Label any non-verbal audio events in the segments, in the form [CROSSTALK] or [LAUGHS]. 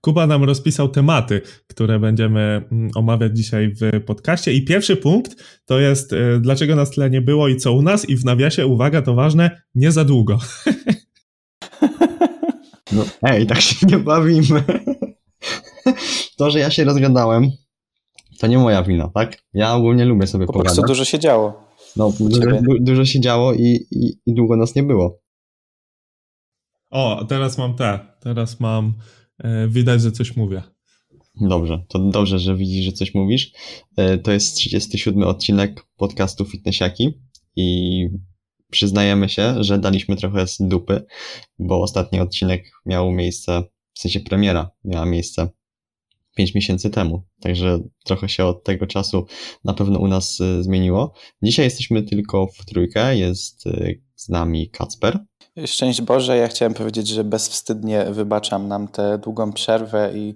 Kuba nam rozpisał tematy, które będziemy mm, omawiać dzisiaj w podcaście. I pierwszy punkt to jest, e, dlaczego nas tyle nie było i co u nas. I w nawiasie, uwaga, to ważne, nie za długo. [LAUGHS] No, ej, tak się nie bawimy. To, że ja się rozgadałem, to nie moja wina, tak? Ja ogólnie lubię sobie po pogadać. Po prostu dużo się działo. No, dużo, dużo, się działo i, i, i długo nas nie było. O, teraz mam te. Teraz mam. E, widać, że coś mówię. Dobrze, to dobrze, że widzisz, że coś mówisz. E, to jest 37 odcinek podcastu Fitnessiaki i przyznajemy się, że daliśmy trochę z dupy, bo ostatni odcinek miał miejsce, w sensie premiera miała miejsce 5 miesięcy temu. Także trochę się od tego czasu na pewno u nas y, zmieniło. Dzisiaj jesteśmy tylko w trójkę. Jest y, z nami Kacper. Szczęść Boże, ja chciałem powiedzieć, że bezwstydnie wybaczam nam tę długą przerwę i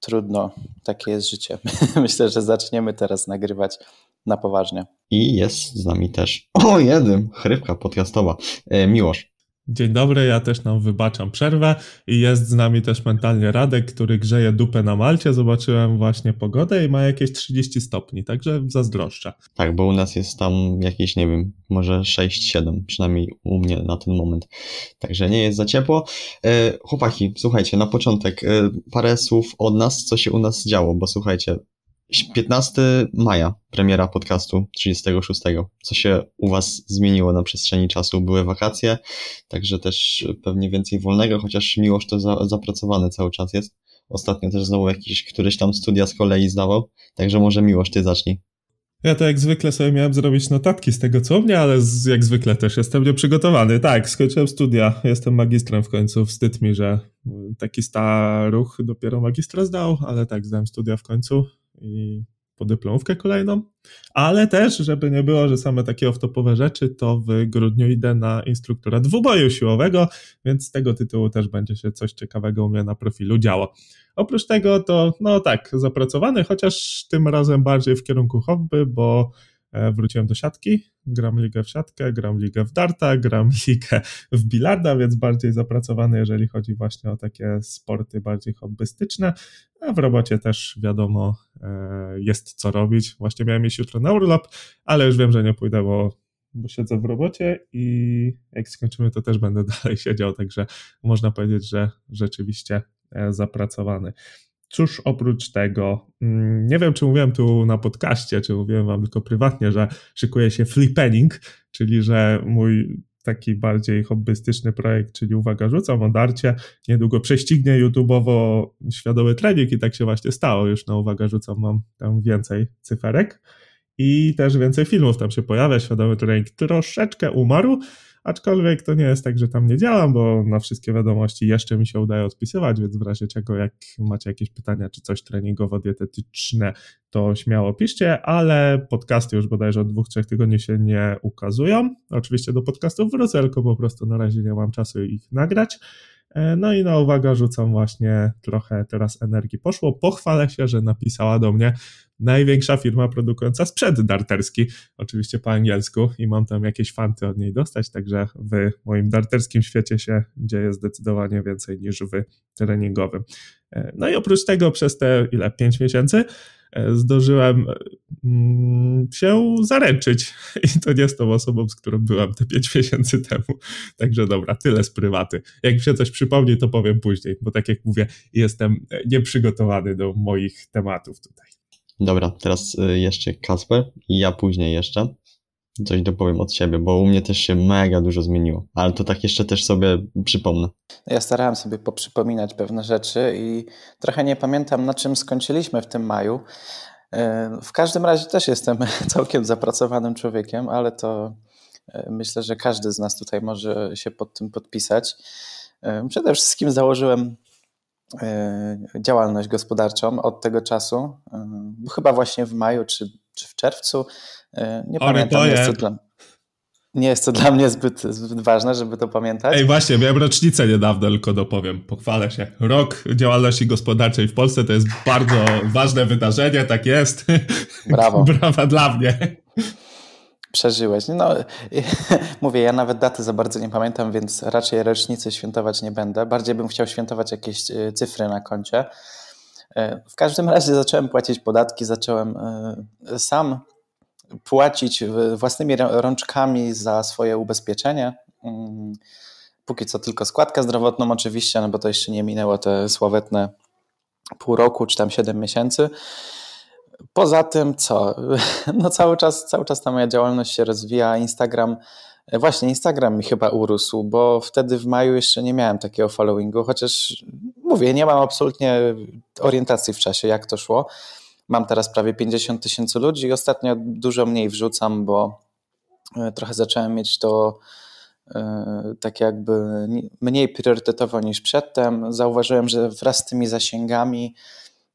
trudno, takie jest życie. [LAUGHS] Myślę, że zaczniemy teraz nagrywać na poważnie. I jest z nami też, o jeden, chrypka podcastowa, e, Miłosz. Dzień dobry, ja też nam wybaczam przerwę i jest z nami też mentalnie Radek, który grzeje dupę na Malcie. Zobaczyłem właśnie pogodę i ma jakieś 30 stopni, także zazdroszczę. Tak, bo u nas jest tam jakieś, nie wiem, może 6-7, przynajmniej u mnie na ten moment. Także nie jest za ciepło. E, chłopaki, słuchajcie, na początek e, parę słów od nas, co się u nas działo, bo słuchajcie, 15 maja, premiera podcastu 36. Co się u Was zmieniło na przestrzeni czasu? Były wakacje, także też pewnie więcej wolnego, chociaż miłość to za, zapracowane cały czas jest. Ostatnio też znowu jakiś któryś tam studia z kolei zdawał, także może miłość Ty zacznij. Ja to jak zwykle sobie miałem zrobić notatki z tego co mnie, ale z, jak zwykle też jestem nieprzygotowany. Tak, skończyłem studia, jestem magistrem w końcu. Wstyd mi, że taki staruch dopiero magistra zdał, ale tak, zdałem studia w końcu i podyplomówkę kolejną, ale też, żeby nie było, że same takie off-topowe rzeczy, to w grudniu idę na instruktora dwuboju siłowego, więc z tego tytułu też będzie się coś ciekawego u mnie na profilu działo. Oprócz tego to, no tak, zapracowany, chociaż tym razem bardziej w kierunku hobby, bo wróciłem do siatki, gram ligę w siatkę, gram ligę w darta, gram [LAUGHS] ligę w bilarda, więc bardziej zapracowany, jeżeli chodzi właśnie o takie sporty bardziej hobbystyczne, a w robocie też wiadomo e, jest co robić. Właśnie miałem iść jutro na urlop, ale już wiem, że nie pójdę, bo, bo siedzę w robocie i jak skończymy, to też będę [LAUGHS] dalej siedział, także można powiedzieć, że rzeczywiście e, zapracowany. Cóż oprócz tego, mm, nie wiem czy mówiłem tu na podcaście, czy mówiłem wam tylko prywatnie, że szykuje się flipening, czyli że mój taki bardziej hobbystyczny projekt, czyli uwaga, rzucam o darcie, niedługo prześcignie YouTube'owo świadomy trening i tak się właśnie stało, już na uwaga rzucam mam tam więcej cyferek i też więcej filmów tam się pojawia, świadomy trening troszeczkę umarł, Aczkolwiek to nie jest tak, że tam nie działam, bo na wszystkie wiadomości jeszcze mi się udaje odpisywać, więc w razie czego, jak macie jakieś pytania czy coś treningowo-dietetyczne, to śmiało piszcie, ale podcasty już bodajże od dwóch, trzech tygodni się nie ukazują. Oczywiście do podcastów wrócę, tylko po prostu na razie nie mam czasu ich nagrać. E, no i na uwaga rzucam właśnie trochę teraz energii poszło. Pochwalę się, że napisała do mnie największa firma produkująca sprzęt darterski, oczywiście po angielsku i mam tam jakieś fanty od niej dostać, także w moim darterskim świecie się dzieje zdecydowanie więcej niż w treningowym. E, no i oprócz tego przez te ile, 5 miesięcy e, zdążyłem mm, się zaręczyć [LAUGHS] i to nie z tą osobą, z którą byłem te 5 miesięcy temu. [LAUGHS] Także dobra, tyle z prywaty. Jak mi się coś przypomni, to powiem później, bo tak jak mówię, jestem nieprzygotowany do moich tematów tutaj. Dobra, teraz y, jeszcze Kasper i ja później jeszcze coś dopowiem od siebie, bo u mnie też się mega dużo zmieniło, ale to tak jeszcze też sobie przypomnę. Ja starałem sobie poprzypominać pewne rzeczy i trochę nie pamiętam na czym skończyliśmy w tym maju. Y, w każdym razie też jestem [LAUGHS] całkiem zapracowanym człowiekiem, ale to y, myślę, że każdy z nas tutaj może się pod tym podpisać. Przede wszystkim założyłem działalność gospodarczą od tego czasu, e, chyba właśnie w maju czy, czy w czerwcu. E, nie Ory pamiętam. Nie jest, to dla, nie jest to dla mnie zbyt, zbyt ważne, żeby to pamiętać. Ej, właśnie, miałem rocznicę niedawno, tylko dopowiem, pochwalę się. Rok działalności gospodarczej w Polsce to jest bardzo ważne wydarzenie, tak jest. Brawo. [LAUGHS] Brawa dla mnie. Przeżyłeś. No, [LAUGHS] mówię, ja nawet daty za bardzo nie pamiętam, więc raczej rocznicy świętować nie będę. Bardziej bym chciał świętować jakieś e, cyfry na koncie. E, w każdym [LAUGHS] razie zacząłem płacić podatki, zacząłem e, sam płacić własnymi rączkami za swoje ubezpieczenie. Mm, póki co tylko składkę zdrowotną oczywiście, no bo to jeszcze nie minęło te sławetne pół roku czy tam 7 miesięcy. Poza tym co? [LAUGHS] No cały czas, cały czas ta moja działalność się rozwija. Instagram, właśnie Instagram mi chyba urósł, bo wtedy w maju jeszcze nie miałem takiego followingu, chociaż mówię, nie mam absolutnie orientacji w czasie, jak to szło. Mam teraz prawie 50 tysięcy ludzi i ostatnio dużo mniej wrzucam, bo e, trochę zacząłem mieć to e, tak jakby mniej priorytetowo niż przedtem. Zauważyłem, że wraz z tymi zasięgami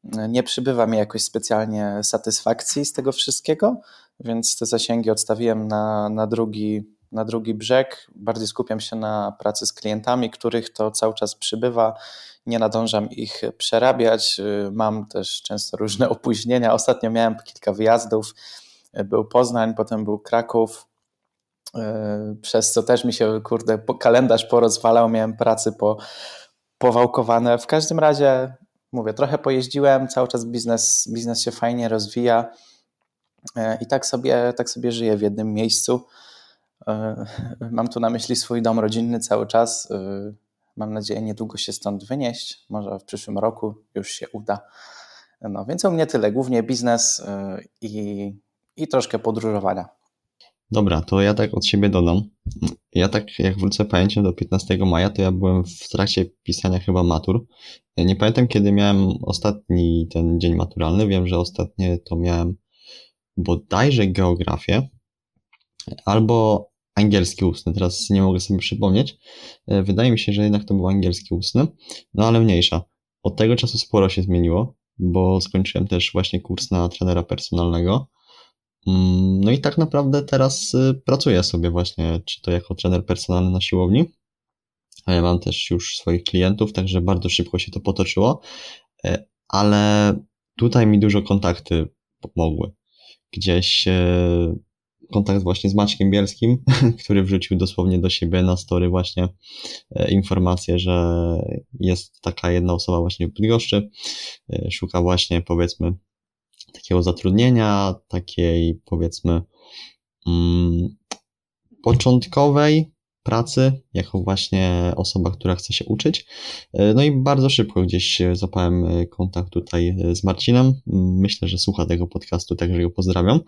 nie przybywa mi jakoś specjalnie satysfakcji z tego wszystkiego, więc te zasięgi odstawiłem na, na, drugi, na drugi brzeg. Bardziej skupiam się na pracy z klientami, których to cały czas przybywa. Nie nadążam ich przerabiać. Mam też często różne [LAUGHS] opóźnienia. Ostatnio miałem kilka wyjazdów. Był Poznań, potem był Kraków, przez co też mi się, kurde, kalendarz porozwalał. Miałem pracy po, powałkowane. W każdym razie mówię, trochę pojeździłem, cały czas biznes, biznes się fajnie rozwija e, i tak sobie, tak sobie żyję w jednym miejscu. E, mam tu na myśli swój dom rodzinny cały czas. E, mam nadzieję niedługo się stąd wynieść, może w przyszłym roku już się uda. No więc u mnie tyle, głównie biznes i, i troszkę podróżowania. Dobra, to ja tak od siebie dodam. Ja tak jak wrócę pamięcią do 15 maja, to ja byłem w trakcie pisania chyba matur. Nie pamiętam kiedy miałem ostatni ten dzień maturalny. Wiem, że ostatnie to miałem bodajże geografię albo angielski ustny. Teraz nie mogę sobie przypomnieć. Wydaje mi się, że jednak to był angielski ustny. No ale mniejsza. Od tego czasu sporo się zmieniło, bo skończyłem też właśnie kurs na trenera personalnego. Mm, no i tak naprawdę teraz y, pracuję sobie właśnie, czy to jako trener personalny na siłowni. Mam też już swoich klientów, także bardzo szybko się to potoczyło, e, ale tutaj mi dużo kontakty pomogły. Gdzieś e, kontakt właśnie z Maćkiem Bielskim, [LAUGHS] który wrzucił dosłownie do siebie na story właśnie e, informację, że jest taka jedna osoba właśnie w Bydgoszczy, szuka właśnie powiedzmy takiego zatrudnienia, takiej powiedzmy mm, początkowej pracy, jako właśnie osoba, która chce się uczyć. E, no i bardzo szybko gdzieś zapałem e, kontakt tutaj e, z Marcinem. Myślę, że słucha tego podcastu, także go pozdrawiam.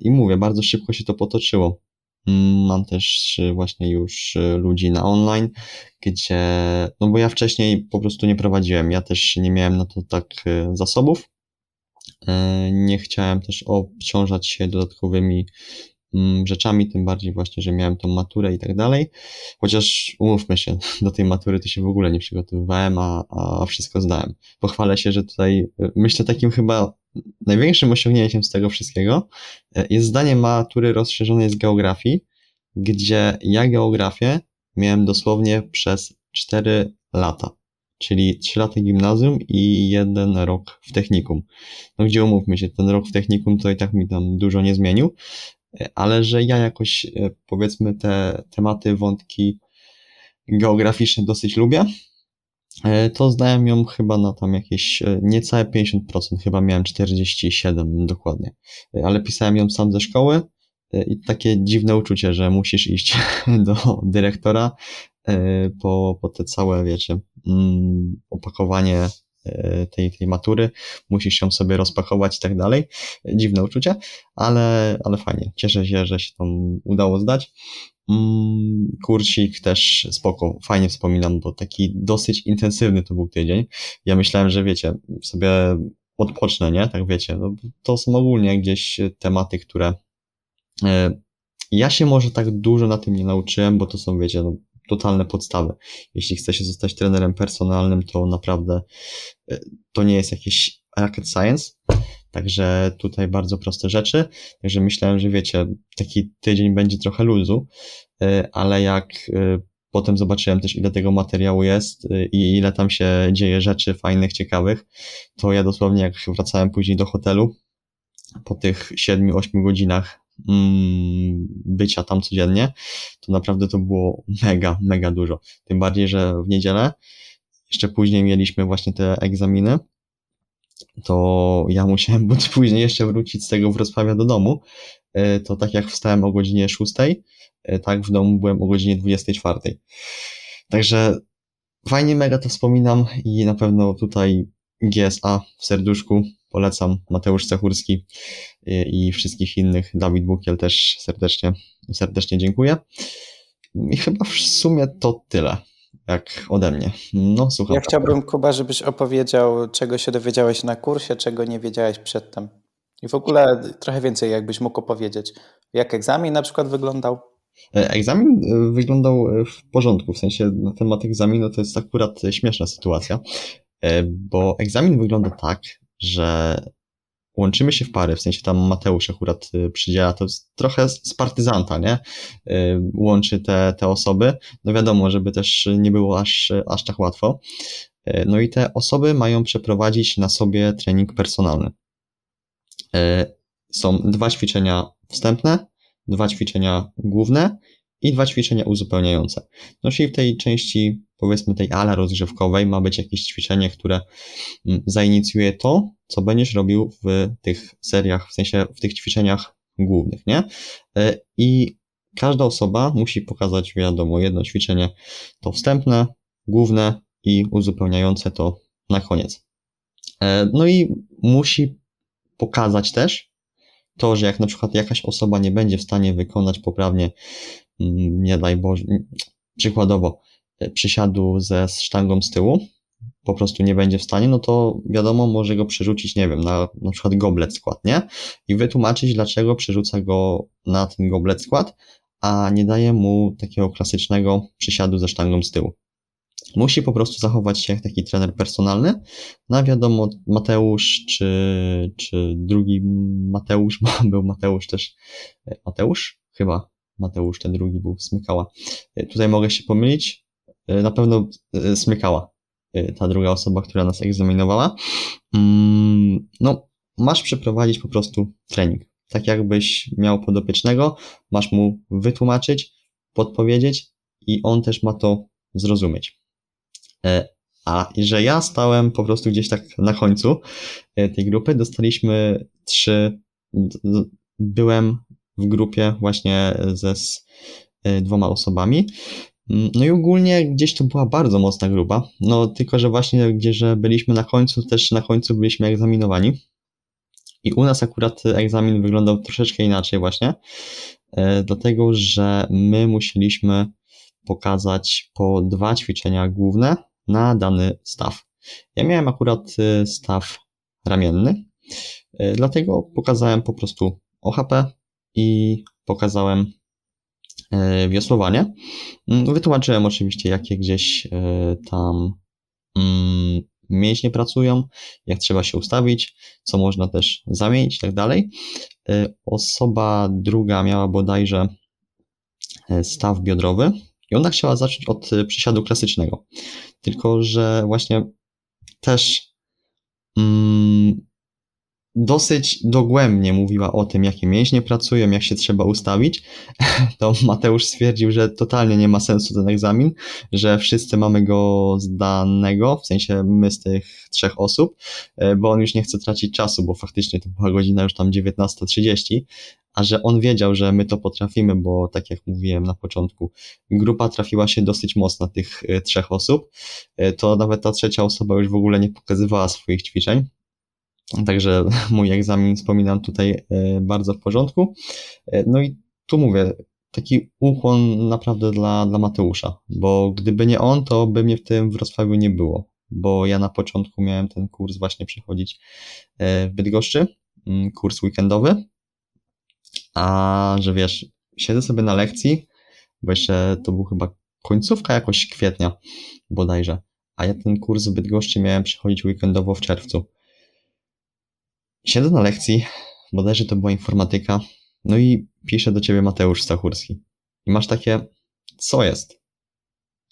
I mówię, bardzo szybko się to potoczyło. Mam też właśnie już ludzi na online, gdzie, no bo ja wcześniej po prostu nie prowadziłem, ja też nie miałem na to tak zasobów, nie chciałem też obciążać się dodatkowymi mm, rzeczami, tym bardziej właśnie, że miałem tą maturę i tak dalej. Chociaż umówmy się, [LAUGHS] do tej matury to się w ogóle nie przygotowywałem, a, a wszystko zdałem. Pochwalę się, że tutaj e, myślę takim chyba największym osiągnięciem z tego wszystkiego e, jest zdanie matury rozszerzonej z geografii, gdzie ja geografię miałem dosłownie przez 4 lata czyli 3 lata gimnazjum i jeden rok w technikum. No gdzie umówmy się, ten rok w technikum to i tak mi tam dużo nie zmienił, ale że ja jakoś e, powiedzmy te tematy, wątki geograficzne dosyć lubię, e, to zdałem ją chyba na tam jakieś e, niecałe 50%, chyba miałem 47 dokładnie, ale pisałem ją sam ze szkoły, i takie dziwne uczucie, że musisz iść [LAUGHS] do dyrektora po, po te całe, wiecie, Mm, opakowanie e, tej, tej matury, musisz ją sobie rozpakować i tak dalej. Dziwne uczucie, ale, ale fajnie. Cieszę się, że się tam udało zdać. Mm, kursik też spoko, fajnie wspominam, bo taki dosyć intensywny to był tydzień. Ja myślałem, że wiecie, sobie odpocznę, nie? Tak wiecie, no, to są ogólnie gdzieś tematy, które e, ja się może tak dużo na tym nie nauczyłem, bo to są, wiecie, no, totalne podstawy. Jeśli chce się zostać trenerem personalnym, to naprawdę e, to nie jest jakiś rocket science. Także tutaj bardzo proste rzeczy. Także myślałem, że wiecie, taki tydzień będzie trochę luzu, e, ale jak e, potem zobaczyłem też, ile tego materiału jest i ile tam się dzieje rzeczy fajnych, ciekawych, to ja dosłownie jak wracałem później do hotelu, po tych 7-8 godzinach bycia tam codziennie, to naprawdę to było mega, mega dużo. Tym bardziej, że w niedzielę, jeszcze później mieliśmy właśnie te egzaminy, to ja musiałem [LAUGHS] później jeszcze wrócić z tego Wrocławia do domu, e, to tak jak wstałem o godzinie 6, e, tak w domu byłem o godzinie 24. Także fajnie mega to wspominam i na pewno tutaj GSA w serduszku polecam Mateusz Cechurski i wszystkich innych, Dawid Bukiel też serdecznie, serdecznie dziękuję. I chyba w sumie to tyle, jak ode mnie. No, słucham. Ja chciałbym, Kuba, żebyś opowiedział, czego się dowiedziałeś na kursie, czego nie wiedziałeś przedtem. I w ogóle trochę więcej, jakbyś mógł opowiedzieć. Jak egzamin na przykład wyglądał? E, egzamin e, wyglądał e, w porządku, w sensie na temat egzaminu to jest akurat śmieszna sytuacja, bo egzamin wygląda tak, że łączymy się w pary, w sensie tam Mateusz akurat przydziela, to trochę z partyzanta, nie? Łączy te, te osoby, no wiadomo, żeby też nie było aż, aż tak łatwo. No i te osoby mają przeprowadzić na sobie trening personalny. Są dwa ćwiczenia wstępne, dwa ćwiczenia główne i dwa ćwiczenia uzupełniające. No czyli w tej części, powiedzmy tej ala rozgrzewkowej ma być jakieś ćwiczenie, które mm, zainicjuje to, co będziesz robił w tych seriach, w sensie w tych ćwiczeniach głównych, nie? E, I każda osoba musi pokazać, wiadomo, jedno ćwiczenie to wstępne, główne i uzupełniające to na koniec. E, no i musi pokazać też, to, że jak na przykład jakaś osoba nie będzie w stanie wykonać poprawnie, nie daj Boże, przykładowo e, przysiadu ze sztangą z tyłu, po prostu nie będzie w stanie, no to wiadomo, może go przerzucić, nie wiem, na na przykład goblet skład, nie? I wytłumaczyć, dlaczego przerzuca go na ten goblet skład, a nie daje mu takiego klasycznego przysiadu ze sztangą z tyłu. Musi po prostu zachować się jak taki trener personalny. No a wiadomo, Mateusz czy, czy drugi Mateusz, [LAUGHS] był Mateusz też, e, Mateusz? Chyba Mateusz, ten drugi był Smykała. E, tutaj mogę się pomylić. E, na pewno Smykała, ta druga osoba, która nas egzaminowała. Mm, no, masz przeprowadzić po prostu trening. Tak jakbyś miał podopiecznego, masz mu wytłumaczyć, podpowiedzieć i on też ma to zrozumieć. E, a że ja stałem po prostu gdzieś tak na końcu e, tej grupy, dostaliśmy trzy, byłem w grupie właśnie ze z e, dwoma osobami. Mm, no i ogólnie gdzieś to była bardzo mocna grupa, no tylko, że właśnie gdzie, że byliśmy na końcu, też na końcu byliśmy egzaminowani. I u nas akurat egzamin wyglądał troszeczkę inaczej właśnie, dlatego, że my musieliśmy pokazać po dwa ćwiczenia główne na dany staw. Ja miałem akurat y, staw ramienny, dlatego pokazałem po prostu OHP i pokazałem y, wiosłowanie. Mm, wytłumaczyłem oczywiście, jakie gdzieś tam mm, mięśnie pracują, jak trzeba się ustawić, co można też zamienić i tak dalej. Osoba druga miała bodajże staw biodrowy, i ona chciała zacząć od przysiadu klasycznego. Tylko, że właśnie też mm, dosyć dogłębnie mówiła o tym, jakie mięśnie pracują, jak się trzeba ustawić, [LAUGHS] to Mateusz stwierdził, że totalnie nie ma sensu ten egzamin, że wszyscy mamy go zdanego, w sensie my z tych trzech osób, e, bo on już nie chce tracić czasu, bo faktycznie to była godzina już tam 19.30, a że on wiedział, że my to potrafimy, bo tak jak mówiłem na początku, grupa trafiła się dosyć mocno tych e, trzech osób, e, to nawet ta trzecia osoba już w ogóle nie pokazywała swoich ćwiczeń, Także [LAUGHS] mój egzamin wspominam tutaj e, bardzo w porządku. E, no i tu mówię, taki ukłon naprawdę dla, dla Mateusza, bo gdyby nie on, to by mnie w tym Wrocławiu nie było, bo ja na początku miałem ten kurs właśnie przechodzić e, w Bydgoszczy, mm, kurs weekendowy, a że wiesz, siedzę sobie na lekcji, bo jeszcze to był chyba końcówka jakoś kwietnia bodajże, a ja ten kurs w Bydgoszczy miałem przechodzić weekendowo w czerwcu. Siedzę na lekcji, bodajże to była informatyka, no i pisze do ciebie Mateusz Stachurski. I masz takie, co jest?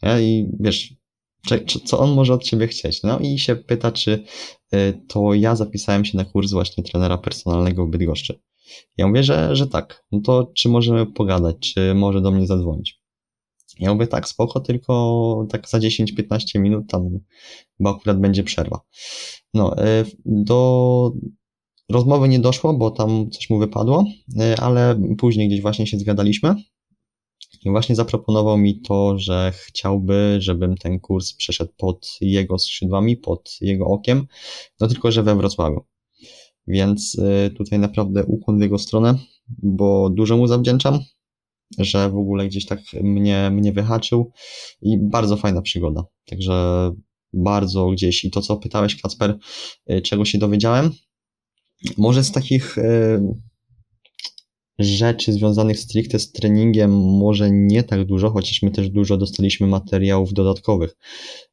Ja I wiesz, czy, czy, co on może od ciebie chcieć? No i się pyta, czy y, to ja zapisałem się na kurs właśnie trenera personalnego w Bydgoszczy. Ja mówię, że, że tak. No to czy możemy pogadać, czy może do mnie zadzwonić? Ja mówię, tak, spoko, tylko tak za 10-15 minut tam, bo akurat będzie przerwa. No, e, do rozmowy nie doszło, bo tam coś mu wypadło, e, ale później gdzieś właśnie się zgadaliśmy. I właśnie zaproponował mi to, że chciałby, żebym ten kurs przeszedł pod jego skrzydłami, pod jego okiem, no tylko, że we Wrocławiu. Więc y, tutaj naprawdę ukłon w jego stronę, bo dużo mu zawdzięczam, że w ogóle gdzieś tak mnie, mnie wyhaczył i bardzo fajna przygoda. Także bardzo gdzieś i to, co pytałeś, Kacper, y, czego się dowiedziałem, może z takich y, rzeczy związanych stricte z treningiem może nie tak dużo, chociaż my też dużo dostaliśmy materiałów dodatkowych,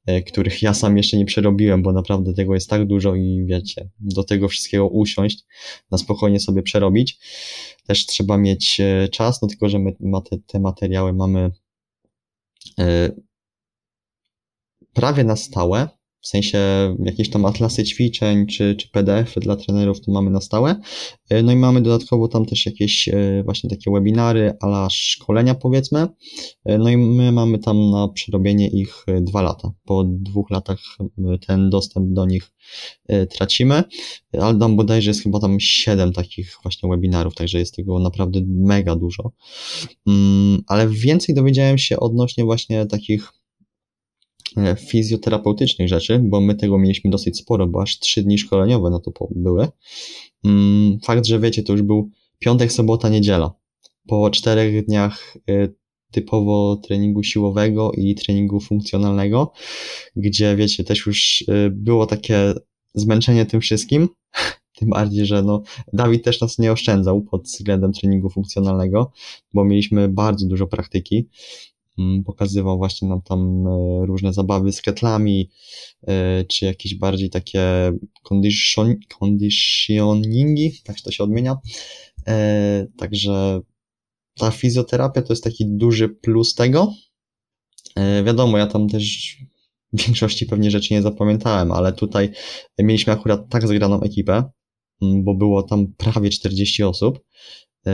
e, których ja sam jeszcze nie przerobiłem, bo naprawdę tego jest tak dużo i wiecie, do tego wszystkiego usiąść, na spokojnie sobie przerobić. Też trzeba mieć e, czas, no tylko, że my te, te materiały mamy e, prawie na stałe, w sensie jakieś tam atlasy ćwiczeń czy, czy PDF-y dla trenerów to mamy na stałe. E, no i mamy dodatkowo tam też jakieś e, właśnie takie webinary ala szkolenia powiedzmy. E, no i my mamy tam na przerobienie ich dwa lata. Po dwóch latach ten dostęp do nich tracimy, ale tam bodajże jest chyba tam siedem takich właśnie webinarów, także jest tego naprawdę mega dużo. Mm, ale więcej dowiedziałem się odnośnie właśnie takich fizjoterapeutycznych rzeczy, bo my tego mieliśmy dosyć sporo, bo aż trzy dni szkoleniowe na to były. Mm, fakt, że wiecie, to już był piątek, sobota, niedziela. Po czterech dniach e, typowo treningu siłowego i treningu funkcjonalnego, gdzie wiecie, też już e, było takie zmęczenie tym wszystkim, [LAUGHS] tym bardziej, że no, Dawid też nas nie oszczędzał pod względem treningu funkcjonalnego, bo mieliśmy bardzo dużo praktyki. Mm, pokazywał właśnie nam tam e, różne zabawy z ketlami, e, czy jakieś bardziej takie condition, conditioningi, tak to się odmienia. E, także ta fizjoterapia to jest taki duży plus tego. Wiadomo, ja tam też w większości pewnie rzeczy nie zapamiętałem, ale tutaj mieliśmy akurat tak zgraną ekipę, mm, bo było tam prawie 40 osób.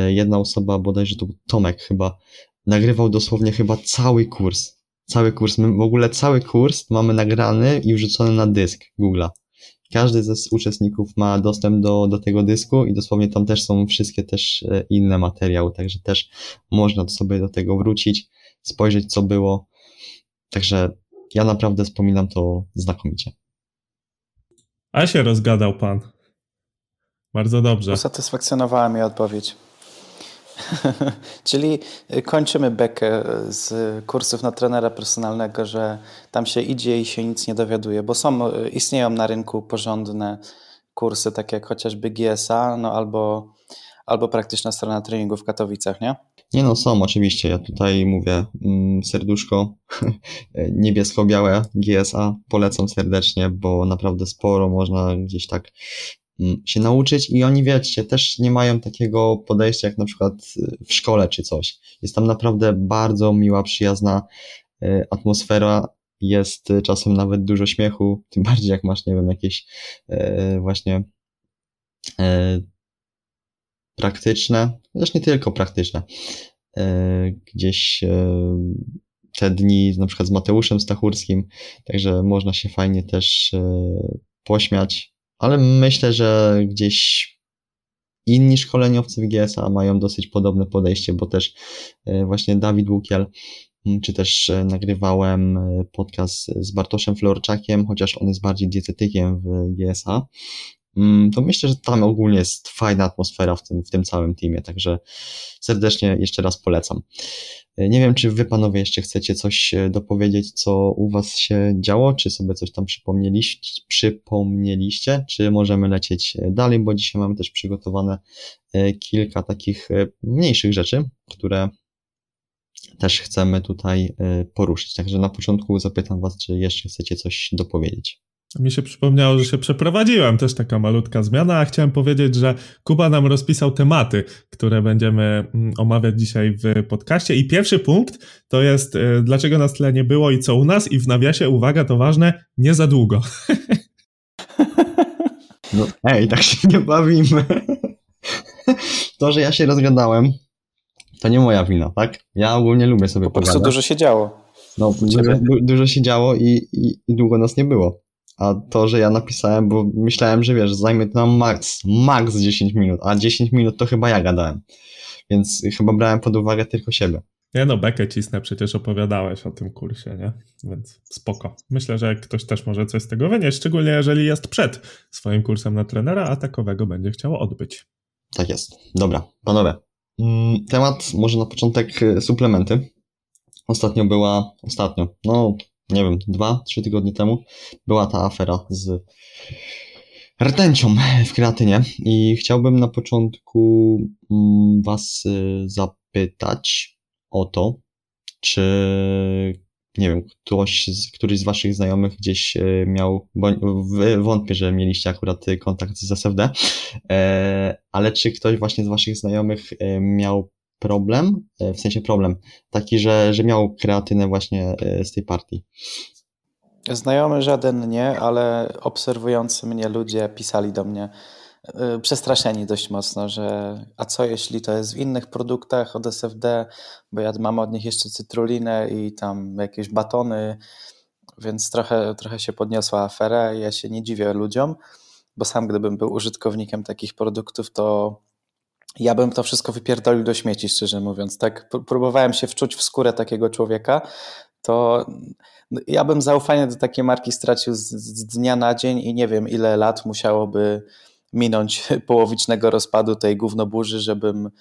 Jedna osoba, bodajże to był Tomek chyba, nagrywał dosłownie chyba cały kurs. Cały kurs, my w ogóle cały kurs mamy nagrany i wrzucony na dysk Google'a. Każdy ze uczestników ma dostęp do, do tego dysku i dosłownie tam też są wszystkie też e, inne materiały, także też można sobie do tego wrócić, spojrzeć co było. Także ja naprawdę wspominam to znakomicie. A się rozgadał pan. Bardzo dobrze. Usatysfakcjonowała mnie odpowiedź. [LAUGHS] Czyli y, kończymy bekę z kursów na trenera personalnego, że tam się idzie i się nic nie dowiaduje, bo są, y, istnieją na rynku porządne kursy, takie jak chociażby GSA, no albo, albo praktyczna strona treningu w Katowicach, nie? Nie no, są oczywiście. Ja tutaj mówię mm, serduszko [LAUGHS] niebiesko-białe GSA. Polecam serdecznie, bo naprawdę sporo można gdzieś tak się nauczyć i oni, wiecie, też nie mają takiego podejścia jak na przykład y, w szkole czy coś. Jest tam naprawdę bardzo miła, przyjazna y, atmosfera, jest y, czasem nawet dużo śmiechu, [LAUGHS] tym bardziej jak masz, nie wiem, jakieś właśnie praktyczne, też nie tylko praktyczne, gdzieś te dni na przykład z Mateuszem Stachurskim, także można się fajnie też pośmiać, ale myślę, że gdzieś inni szkoleniowcy w GSA mają dosyć podobne podejście, bo też e, właśnie Dawid Łukiel, czy też e, nagrywałem e, podcast z Bartoszem Florczakiem, chociaż on jest bardziej dietetykiem w GSA, to myślę, że tam ogólnie jest fajna atmosfera w tym, w tym całym teamie, także serdecznie jeszcze raz polecam. E, nie wiem, czy wy panowie jeszcze chcecie coś e, dopowiedzieć, co u was się działo, czy sobie coś tam przypomnieliście, przypomnieliście czy możemy lecieć e, dalej, bo dzisiaj mamy też przygotowane kilka takich mniejszych rzeczy, które też chcemy tutaj poruszyć. Także na początku zapytam was, czy jeszcze chcecie coś dopowiedzieć. Mi się przypomniało, że się przeprowadziłem, też taka malutka zmiana, a chciałem powiedzieć, że Kuba nam rozpisał tematy, które będziemy mm, omawiać dzisiaj w podcaście. I pierwszy punkt to jest, y, dlaczego nas tyle nie było i co u nas, i w nawiasie, uwaga, to ważne, nie za długo. [LAUGHS] No ej, tak się nie bawimy. [LAUGHS] to, że ja się rozgadałem, to nie moja wina, tak? Ja ogólnie lubię sobie Po prostu dużo się działo. No, dużo, dużo się działo i, i, i długo nas nie było. A to, że ja napisałem, bo myślałem, że wiesz, zajmie to nam max, max 10 minut, a 10 minut to chyba ja gadałem. Więc chyba brałem pod uwagę tylko siebie. Nie no, bekę cisnę, przecież opowiadałeś o tym kursie, nie? Więc spoko. Myślę, że ktoś też może coś z tego wynieść, szczególnie jeżeli jest przed swoim kursem na trenera, a takowego będzie chciało odbyć. Tak jest. Dobra, panowie. Mm, temat może na początek y, suplementy. Ostatnio była, ostatnio, no nie wiem, dwa, trzy tygodnie temu była ta afera z rtęcią w kreatynie i chciałbym na początku mm, was y, zapytać o to, czy nie wiem, ktoś, któryś z waszych znajomych gdzieś y, miał, wątpię, że mieliście akurat kontakt z SFD, e, ale czy ktoś właśnie z waszych znajomych miał problem, e, w sensie problem, taki, że, że miał kreatynę właśnie z tej partii? Znajomy żaden nie, ale obserwujący mnie ludzie pisali do mnie y, przestraszeni dość mocno, że a co jeśli to jest w innych produktach od SFD, bo ja mam od nich jeszcze cytrulinę i tam jakieś batony, więc trochę, trochę się podniosła afera. Ja się nie dziwię ludziom, bo sam gdybym był użytkownikiem takich produktów, to ja bym to wszystko wypierdolił do śmieci, szczerze mówiąc. Tak próbowałem się wczuć w skórę takiego człowieka, to ja bym zaufanie do takiej marki stracił z, z dnia na dzień i nie wiem, ile lat musiałoby minąć [LAUGHS] połowicznego rozpadu tej gównoburzy, żebym y,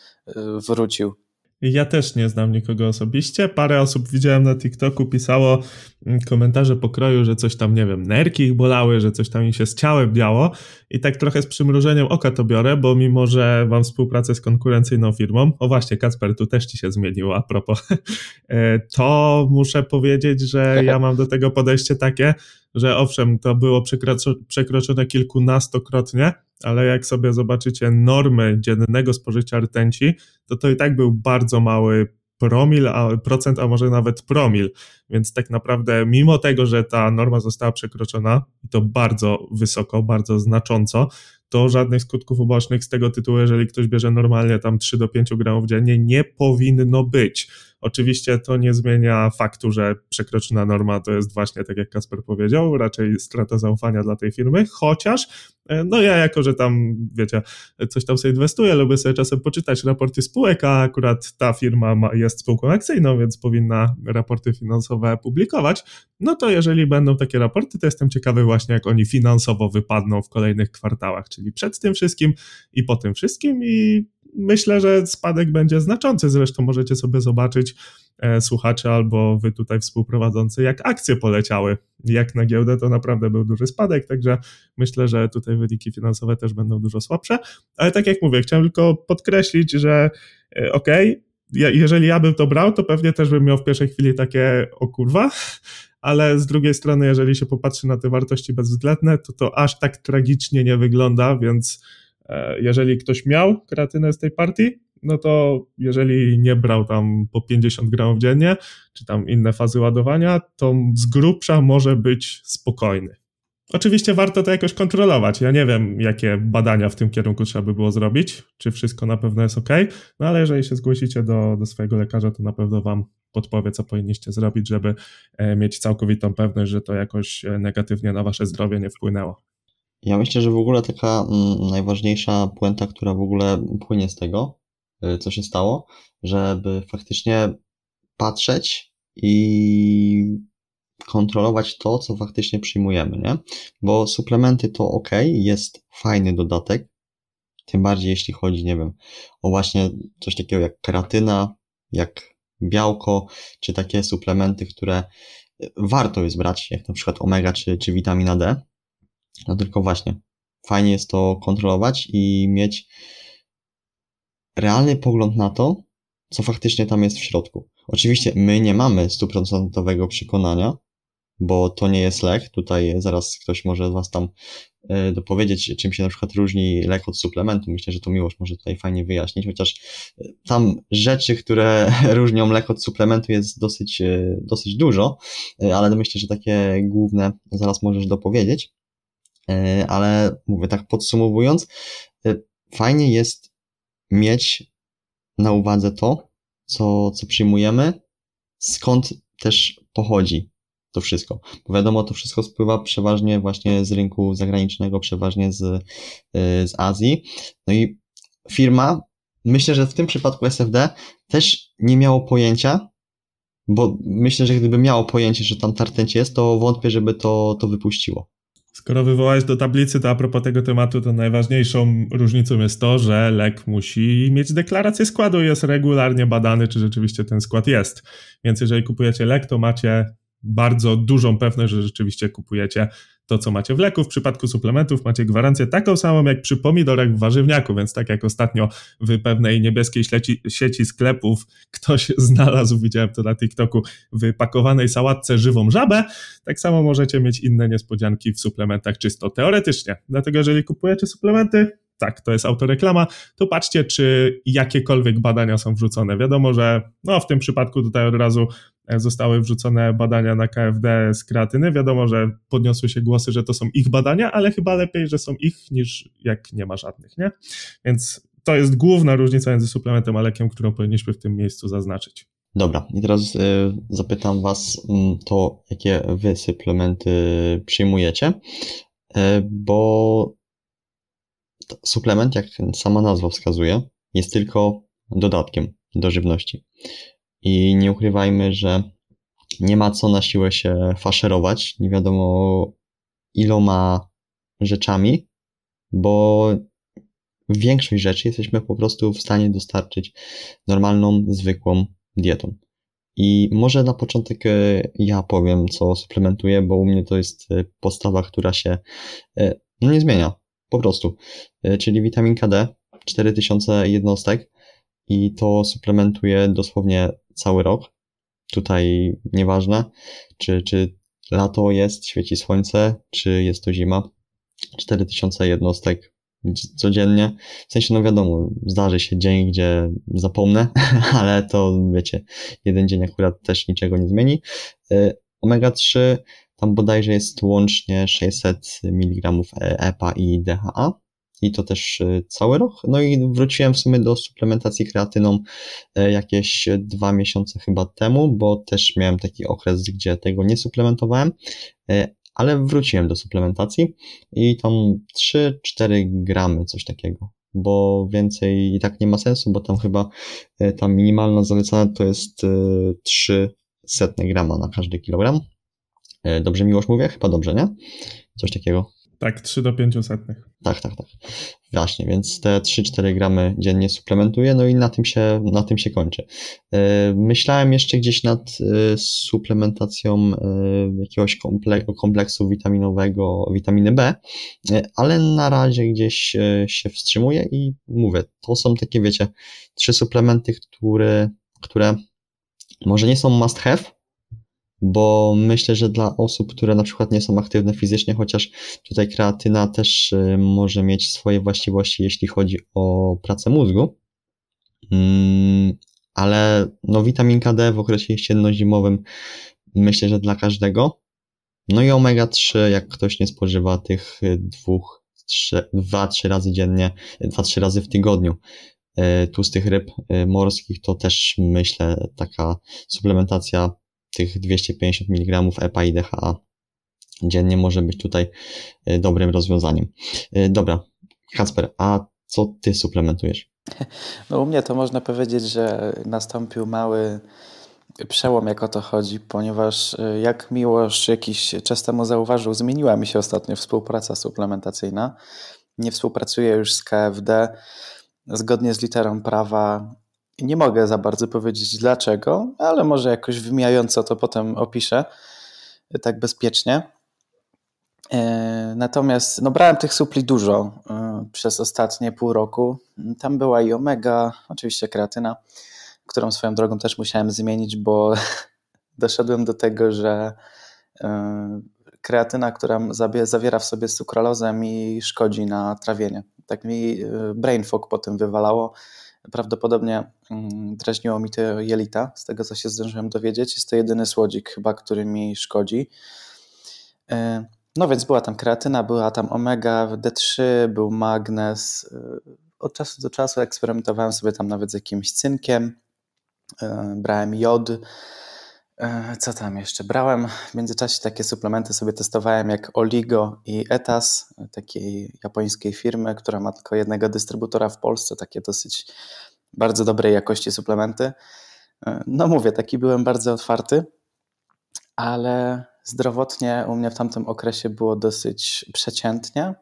wrócił. Ja też nie znam nikogo osobiście. Parę osób widziałem na TikToku, pisało mm, komentarze pokroju, że coś tam, nie wiem, nerki ich bolały, że coś tam im się z ciałem biało. I tak trochę z przymrużeniem oka to biorę, bo mimo, że mam współpracę z konkurencyjną firmą, o właśnie, Kacper, tu też ci się zmieniło a propos, [LAUGHS] e, to muszę powiedzieć, że [LAUGHS] ja mam do tego podejście takie, że owszem, to było przekroczone kilkunastokrotnie, ale jak sobie zobaczycie normy dziennego spożycia rtęci, to to i tak był bardzo mały promil, a, procent, a może nawet promil. Więc tak naprawdę, mimo tego, że ta norma została przekroczona, i to bardzo wysoko, bardzo znacząco, to żadnych skutków ubocznych z tego tytułu, jeżeli ktoś bierze normalnie tam 3 do 5 gramów dziennie, nie powinno być. Oczywiście to nie zmienia faktu, że przekroczona norma to jest właśnie, tak jak Kasper powiedział, raczej strata zaufania dla tej firmy, chociaż e, no ja jako, że tam, wiecie, coś tam sobie inwestuję, lubię sobie czasem poczytać raporty spółek, a akurat ta firma ma, jest spółką akcyjną, więc powinna raporty finansowe publikować, no to jeżeli będą takie raporty, to jestem ciekawy właśnie, jak oni finansowo wypadną w kolejnych kwartałach, czyli przed tym wszystkim i po tym wszystkim i myślę, że spadek będzie znaczący. Zresztą możecie sobie zobaczyć, e, słuchacze albo wy tutaj współprowadzący, jak akcje poleciały. Jak na giełdę to naprawdę był duży spadek, także myślę, że tutaj wyniki finansowe też będą dużo słabsze. Ale tak jak mówię, chciałem tylko podkreślić, że e, okej, okay, jeżeli ja bym to brał, to pewnie też bym miał w pierwszej chwili takie o kurwa, ale z drugiej strony, jeżeli się popatrzy na te wartości bezwzględne, to to aż tak tragicznie nie wygląda, więc jeżeli ktoś miał kreatynę z tej partii, no to jeżeli nie brał tam po 50 gramów dziennie, czy tam inne fazy ładowania, to z grubsza może być spokojny. Oczywiście warto to jakoś kontrolować. Ja nie wiem, jakie badania w tym kierunku trzeba by było zrobić, czy wszystko na pewno jest ok, no ale jeżeli się zgłosicie do, do swojego lekarza, to na pewno wam podpowie, co powinniście zrobić, żeby e, mieć całkowitą pewność, że to jakoś e, negatywnie na wasze zdrowie nie wpłynęło. Ja myślę, że w ogóle taka mm, najważniejsza puenta, która w ogóle płynie z tego, y, co się stało, żeby faktycznie patrzeć i kontrolować to, co faktycznie przyjmujemy, nie? Bo suplementy to ok, jest fajny dodatek, tym bardziej jeśli chodzi, nie wiem, o właśnie coś takiego jak keratyna, jak białko, czy takie suplementy, które warto jest brać, jak na przykład omega czy, czy witamina D, no tylko właśnie, fajnie jest to kontrolować i mieć realny pogląd na to, co faktycznie tam jest w środku. Oczywiście my nie mamy stuprocentowego przekonania, bo to nie jest lek. Tutaj zaraz ktoś może Was tam e, dopowiedzieć, czym się na przykład różni lek od suplementu. Myślę, że to Miłosz może tutaj fajnie wyjaśnić, chociaż e, tam rzeczy, które [LAUGHS] różnią lek od suplementu jest dosyć, e, dosyć dużo, ale myślę, że takie główne zaraz możesz dopowiedzieć. E, ale mówię tak podsumowując, e, fajnie jest mieć na uwadze to, co, co przyjmujemy, skąd też pochodzi to wszystko. Bo wiadomo, to wszystko spływa przeważnie właśnie z rynku zagranicznego, przeważnie z, y, z Azji. No i firma, myślę, że w tym przypadku SFD też nie miało pojęcia, bo myślę, że gdyby miało pojęcie, że tam tartęcie jest, to wątpię, żeby to, to wypuściło. Skoro wywołałeś do tablicy, to a propos tego tematu, to najważniejszą różnicą jest to, że lek musi mieć deklarację składu i jest regularnie badany, czy rzeczywiście ten skład jest. Więc jeżeli kupujecie lek, to macie bardzo dużą pewność, że rzeczywiście kupujecie to, co macie w leku. W przypadku suplementów macie gwarancję taką samą jak przy pomidorach w warzywniaku, więc tak jak ostatnio w pewnej niebieskiej sieci, sieci sklepów ktoś [LAUGHS] znalazł, widziałem to na TikToku, w pakowanej sałatce żywą żabę, tak samo możecie mieć inne niespodzianki w suplementach czysto teoretycznie. Dlatego jeżeli kupujecie suplementy, tak, to jest autoreklama, to patrzcie, czy jakiekolwiek badania są wrzucone. Wiadomo, że no, w tym przypadku tutaj od razu zostały wrzucone badania na KFD z kreatyny. Wiadomo, że podniosły się głosy, że to są ich badania, ale chyba lepiej, że są ich, niż jak nie ma żadnych, nie? Więc to jest główna różnica między suplementem a lekiem, którą powinniśmy w tym miejscu zaznaczyć. Dobra, i teraz y, zapytam Was y, to, jakie Wy suplementy przyjmujecie, y, bo suplement, jak sama nazwa wskazuje, jest tylko dodatkiem do żywności. I nie ukrywajmy, że nie ma co na siłę się faszerować, nie wiadomo iloma rzeczami, bo większość rzeczy jesteśmy po prostu w stanie dostarczyć normalną, zwykłą dietą. I może na początek e, ja powiem, co suplementuję, bo u mnie to jest e, postawa, która się e, no nie zmienia. Po prostu. Czyli witaminka D, 4000 jednostek i to suplementuje dosłownie cały rok. Tutaj nieważne, czy, czy lato jest, świeci słońce, czy jest to zima. 4000 jednostek codziennie. W sensie, no wiadomo, zdarzy się dzień, gdzie zapomnę, [LAUGHS] ale to wiecie, jeden dzień akurat też niczego nie zmieni. E, omega 3 tam bodajże jest łącznie 600 mg EPA i DHA i to też e, cały rok. No i wróciłem w sumie do suplementacji kreatyną e, jakieś dwa miesiące chyba temu, bo też miałem taki okres, gdzie tego nie suplementowałem, e, ale wróciłem do suplementacji i tam 3-4 gramy, coś takiego. Bo więcej i tak nie ma sensu, bo tam chyba ta minimalna zalecana to jest 3 setne grama na każdy kilogram. Dobrze Miłosz mówię? Chyba dobrze, nie? Coś takiego. Tak, 3 do 5 setnych. Tak, tak, tak. Właśnie, więc te 3-4 gramy dziennie suplementuję, no i na tym się, na tym się kończy. E, myślałem jeszcze gdzieś nad e, suplementacją jakiegoś kompleksu witaminowego, witaminy B, ale na razie gdzieś się wstrzymuję i mówię, to są takie, wiecie, trzy suplementy, które, które może nie są must have, bo myślę, że dla osób, które na przykład nie są aktywne fizycznie, chociaż tutaj kreatyna też y, może mieć swoje właściwości, jeśli chodzi o pracę mózgu, mm, ale no witaminka D w okresie jesienno-zimowym myślę, że dla każdego. No i omega-3, jak ktoś nie spożywa tych dwóch, dwa, trzy razy dziennie, dwa, trzy razy w tygodniu y, tłustych ryb y, morskich, to też myślę taka suplementacja tych 250 mg EPA i DHA dziennie może być tutaj e, dobrym rozwiązaniem. E, dobra, Kacper, a co ty suplementujesz? [LAUGHS] No u mnie to można powiedzieć, że nastąpił mały przełom, jak o to chodzi, ponieważ e, jak Miłosz jakiś czas temu zauważył, zmieniła mi się ostatnio współpraca suplementacyjna. Nie współpracuję już z KFD. Zgodnie z literą prawa nie mogę za bardzo powiedzieć dlaczego, ale może jakoś wymijająco to potem opiszę tak bezpiecznie. E, natomiast no, brałem tych supli dużo e, przez ostatnie pół roku. Tam była i omega, oczywiście kreatyna, którą swoją drogą też musiałem zmienić, bo [LAUGHS] doszedłem do tego, że e, kreatyna, która zawiera w sobie sukralozę mi szkodzi na trawienie. Tak mi brain fog potem wywalało Prawdopodobnie mm, drażniło mi to jelita, z tego co się zdążyłem dowiedzieć. Jest to jedyny słodzik chyba, który mi szkodzi. E, no więc była tam kreatyna, była tam omega, D3, był magnez, e, od czasu do czasu eksperymentowałem sobie tam nawet z jakimś cynkiem, brałem jod, co tam jeszcze? Brałem w międzyczasie takie suplementy sobie testowałem jak Oligo i Etas, takiej japońskiej firmy, która ma tylko jednego dystrybutora w Polsce, takie dosyć bardzo dobrej jakości suplementy. No mówię, taki byłem bardzo otwarty, ale zdrowotnie u mnie w tamtym okresie było dosyć przeciętnie.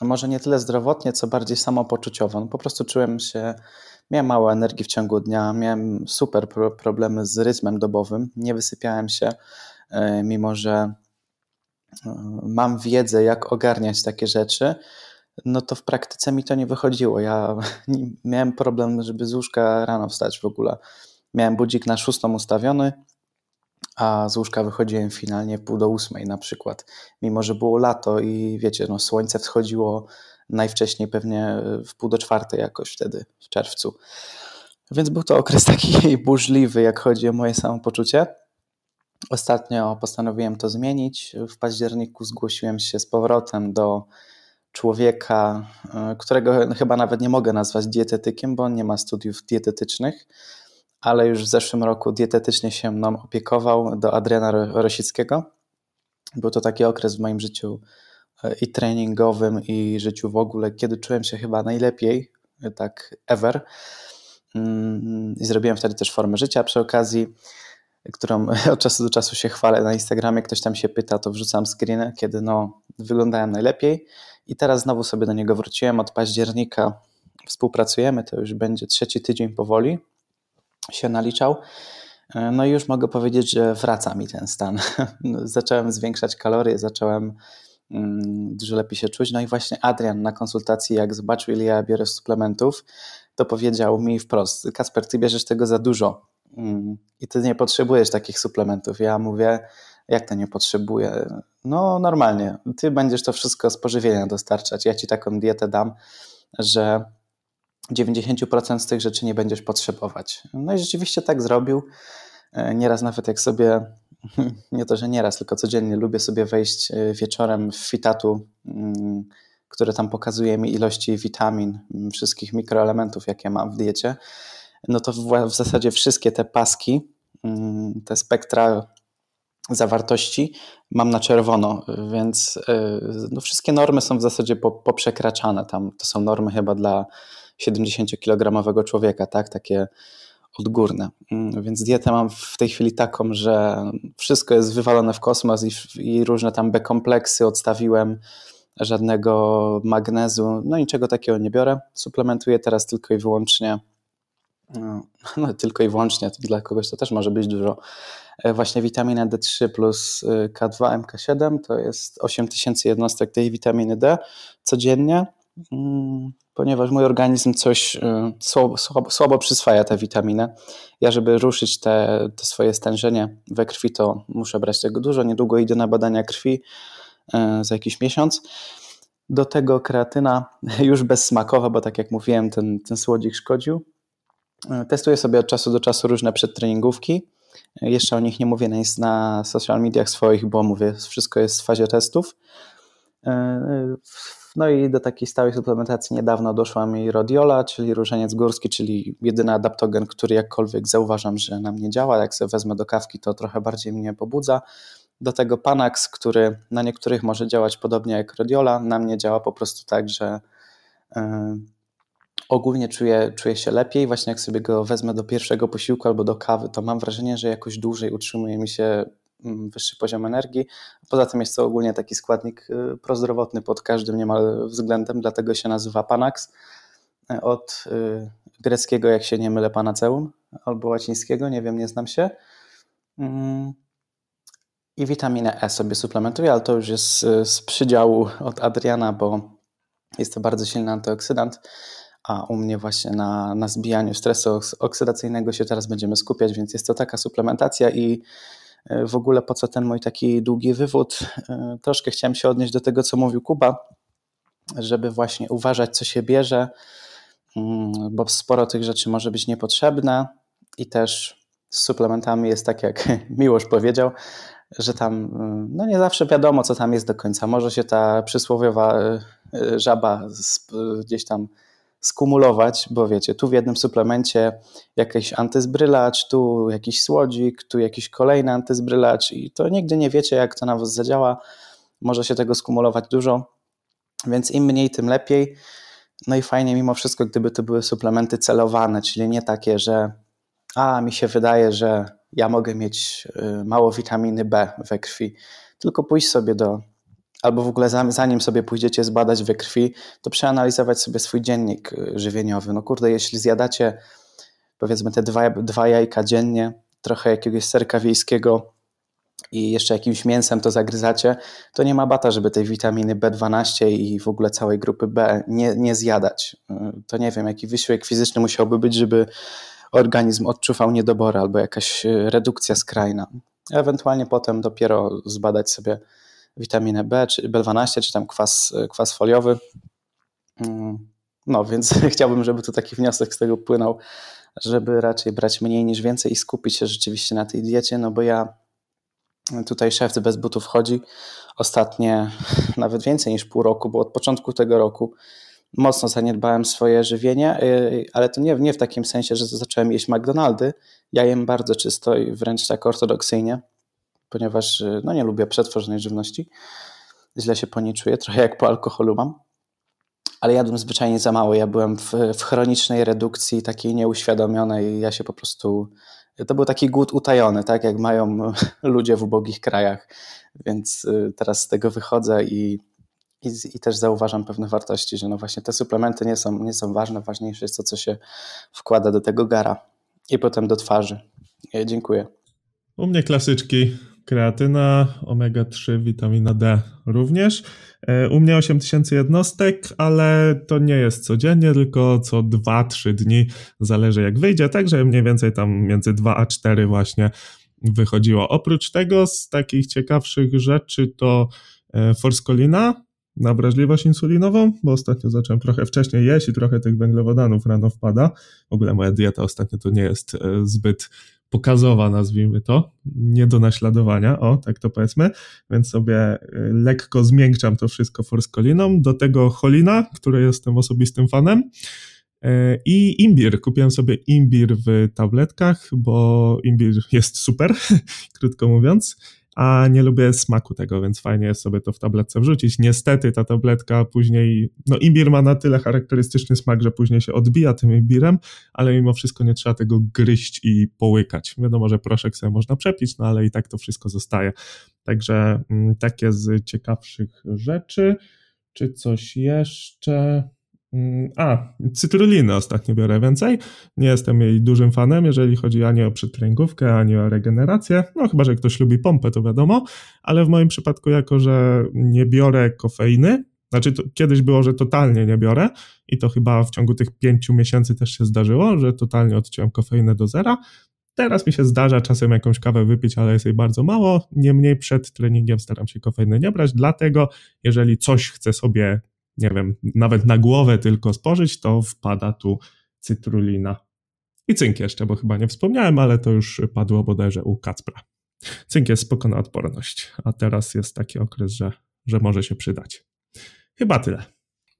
Może nie tyle zdrowotnie, co bardziej samopoczuciowo. No po prostu czułem się, miałem mało energii w ciągu dnia, miałem super problemy z rytmem dobowym, nie wysypiałem się, e, mimo że e, mam wiedzę, jak ogarniać takie rzeczy, no to w praktyce mi to nie wychodziło. Ja [LAUGHS] miałem problem, żeby z łóżka rano wstać w ogóle. Miałem budzik na szóstą ustawiony, a z łóżka wychodziłem finalnie pół do ósmej na przykład. Mimo, że było lato i wiecie, no słońce wschodziło najwcześniej pewnie w pół do czwartej jakoś wtedy, w czerwcu. Więc był to okres [LAUGHS] taki burzliwy, jak chodzi o moje samopoczucie. Ostatnio postanowiłem to zmienić. W październiku zgłosiłem się z powrotem do człowieka, e, którego chyba nawet nie mogę nazwać dietetykiem, bo on nie ma studiów dietetycznych, ale już w zeszłym roku dietetycznie się mną opiekował do Adriana Rosickiego. Był to taki okres w moim życiu e, i treningowym, i życiu w ogóle, kiedy czułem się chyba najlepiej, tak ever. Mm, I zrobiłem wtedy też formę życia przy okazji, którą [LAUGHS] od czasu do czasu się chwalę na Instagramie. Ktoś tam się pyta, to wrzucam screeny, kiedy no, wyglądałem najlepiej. I teraz znowu sobie do niego wróciłem. Od października współpracujemy, to już będzie trzeci tydzień powoli się naliczał. No i już mogę powiedzieć, że wraca mi ten stan. [LAUGHS] zacząłem zwiększać kalorie, zacząłem dużo lepiej się czuć. No i właśnie Adrian na konsultacji, jak zobaczył, ile ja biorę suplementów, to powiedział mi wprost: Kasper, ty bierzesz tego za dużo mm, i ty nie potrzebujesz takich suplementów. Ja mówię, jak to nie potrzebuję? No, normalnie. Ty będziesz to wszystko z pożywienia dostarczać. Ja ci taką dietę dam, że 90% z tych rzeczy nie będziesz potrzebować. No i rzeczywiście tak zrobił. E, nieraz nawet jak sobie, [LAUGHS] nie to, że nieraz, tylko codziennie lubię sobie wejść e, wieczorem w fitatu, mm, które tam pokazuje mi ilości witamin, mm, wszystkich mikroelementów, jakie mam w diecie, no to w, zasadzie wszystkie te paski, mm, te spektra zawartości mam na czerwono, więc e, no, wszystkie normy są w zasadzie poprzekraczane. Tam to są normy chyba dla 70-kilogramowego człowieka, tak? Takie odgórne. Mm, więc dietę mam w tej chwili taką, że wszystko jest wywalone w kosmos i, i różne tam B-kompleksy odstawiłem, żadnego magnezu, no niczego takiego nie biorę. Suplementuję teraz tylko i wyłącznie no, [LAUGHS] no, tylko i wyłącznie, dla kogoś to też może być dużo. E, właśnie witamina D3 plus y, K2, MK7 to jest 8000 jednostek tej witaminy D codziennie. Mm, ponieważ mój organizm coś y, słabo, słabo, przyswaja tę witaminę. Ja, żeby ruszyć te, te, swoje stężenie we krwi, to muszę brać tego dużo. Niedługo idę na badania krwi y, za jakiś miesiąc. Do tego kreatyna [LAUGHS] już bezsmakowa, bo tak jak mówiłem, ten, ten słodzik szkodził. Y, testuję sobie od czasu do czasu różne przedtreningówki. Jeszcze o nich nie mówię na social mediach swoich, bo mówię, wszystko jest w fazie testów. No i do takiej stałej suplementacji niedawno doszła mi Rodiola, czyli różeniec górski, czyli jedyny adaptogen, który jakkolwiek zauważam, że na mnie działa. Jak sobie wezmę do kawki, to trochę bardziej mnie pobudza. Do tego Panax, który na niektórych może działać podobnie jak Rodiola, na mnie działa po prostu tak, że yy, ogólnie czuję, czuję się lepiej. Właśnie jak sobie go wezmę do pierwszego posiłku albo do kawy, to mam wrażenie, że jakoś dłużej utrzymuje mi się wyższy poziom energii. Poza tym jest to ogólnie taki składnik y, prozdrowotny pod każdym niemal względem, dlatego się nazywa Panax. E, od y, greckiego, jak się nie mylę, panaceum, albo łacińskiego, nie wiem, nie znam się. Mm. I witaminę E sobie suplementuję, ale to już jest y, z przydziału od Adriana, bo jest to bardzo silny antyoksydant, a u mnie właśnie na, na zbijaniu stresu oksydacyjnego się teraz będziemy skupiać, więc jest to taka suplementacja i w ogóle po co ten mój taki długi wywód. E, troszkę chciałem się odnieść do tego, co mówił Kuba, żeby właśnie uważać, co się bierze, mm, bo sporo tych rzeczy może być niepotrzebne i też z suplementami jest tak, jak [LAUGHS] Miłosz powiedział, że tam mm, no nie zawsze wiadomo, co tam jest do końca. Może się ta przysłowiowa e, żaba gdzieś tam skumulować, bo wiecie, tu w jednym suplemencie jakiś antyzbrylacz, tu jakiś słodzik, tu jakiś kolejny antyzbrylacz i to nigdy nie wiecie, jak to na was zadziała. Może się tego skumulować dużo, więc im mniej, tym lepiej. No i fajnie mimo wszystko, gdyby to były suplementy celowane, czyli nie takie, że a mi się wydaje, że ja mogę mieć y, mało witaminy B we krwi, tylko pójść sobie do, albo w ogóle zanim sobie pójdziecie zbadać we krwi, to przeanalizować sobie swój dziennik y, żywieniowy. No kurde, jeśli zjadacie powiedzmy te dwa, dwa jajka dziennie, trochę jakiegoś serka wiejskiego i jeszcze jakimś mięsem to zagryzacie, to nie ma bata, żeby tej witaminy B12 i w ogóle całej grupy B nie, nie zjadać. Y, to nie wiem, jaki wysiłek fizyczny musiałby być, żeby organizm odczuwał niedobory albo jakaś y, redukcja skrajna. Ewentualnie potem dopiero zbadać sobie witaminę B, czy B12, czy tam kwas, kwas foliowy. Mm, no, więc [LAUGHS] chciałbym, żeby tu taki wniosek z tego płynął, żeby raczej brać mniej niż więcej i skupić się rzeczywiście na tej diecie, no bo ja tutaj szef bez butów chodzi ostatnie [LAUGHS] nawet więcej niż pół roku, bo od początku tego roku mocno zaniedbałem swoje żywienie, y, ale to nie, nie w takim sensie, że zacząłem jeść McDonaldy. Ja jem bardzo czysto i wręcz tak ortodoksyjnie, ponieważ y, no, nie lubię przetworzonej żywności. Źle się po niej czuję, trochę jak po alkoholu mam. Ale jadłem zwyczajnie za mało. Ja byłem w, w chronicznej redukcji, takiej nieuświadomionej. Ja się po prostu. To był taki głód utajony, tak jak mają [LAUGHS] ludzie w ubogich krajach. Więc y, teraz z tego wychodzę i i, I, też zauważam pewne wartości, że no właśnie te suplementy nie są, nie są ważne, ważniejsze jest to, co się wkłada do tego gara i potem do twarzy. Ja dziękuję. U mnie klasyczki kreatyna, omega-3, witamina D również. E, u mnie 8000 jednostek, ale to nie jest codziennie, tylko co 2-3 dni, zależy jak wyjdzie, także mniej więcej tam między 2 a 4 właśnie wychodziło. Oprócz tego z takich ciekawszych rzeczy to e, forskolina, na wrażliwość insulinową, bo ostatnio zacząłem trochę wcześniej jeść i trochę tych węglowodanów rano wpada. W ogóle moja dieta ostatnio to nie jest e, zbyt pokazowa, nazwijmy to, nie do naśladowania, o, tak to powiedzmy, więc sobie e, lekko zmiękczam to wszystko forskoliną, do tego cholina, której jestem osobistym fanem, e, i imbir. Kupiłem sobie imbir w tabletkach, bo imbir jest super, [LAUGHS] krótko mówiąc a nie lubię smaku tego, więc fajnie jest sobie to w tabletce wrzucić. Niestety ta tabletka później, no imbir ma na tyle charakterystyczny smak, że później się odbija tym imbirem, ale mimo wszystko nie trzeba tego gryźć i połykać. Wiadomo, że proszek sobie można przepić, no ale i tak to wszystko zostaje. Także mm, takie z ciekawszych rzeczy. Czy coś jeszcze? Mm, a, cytruliny ostatnio biorę więcej. Nie jestem jej dużym fanem, jeżeli chodzi ani o przedtreningówkę, ani o regenerację. No chyba, że ktoś lubi pompę, to wiadomo, ale w moim przypadku, jako że nie biorę kofeiny, znaczy to, kiedyś było, że totalnie nie biorę i to chyba w ciągu tych pięciu miesięcy też się zdarzyło, że totalnie odciąłem kofeinę do zera. Teraz mi się zdarza czasem jakąś kawę wypić, ale jest jej bardzo mało. Niemniej przed treningiem staram się kofeiny nie brać, dlatego jeżeli coś chcę sobie nie wiem, nawet na głowę tylko spożyć, to wpada tu cytrulina. I cynk jeszcze, bo chyba nie wspomniałem, ale to już padło bodajże u Kacpra. Cynk jest spoko na odporność, a teraz jest taki okres, że, że może się przydać. Chyba tyle.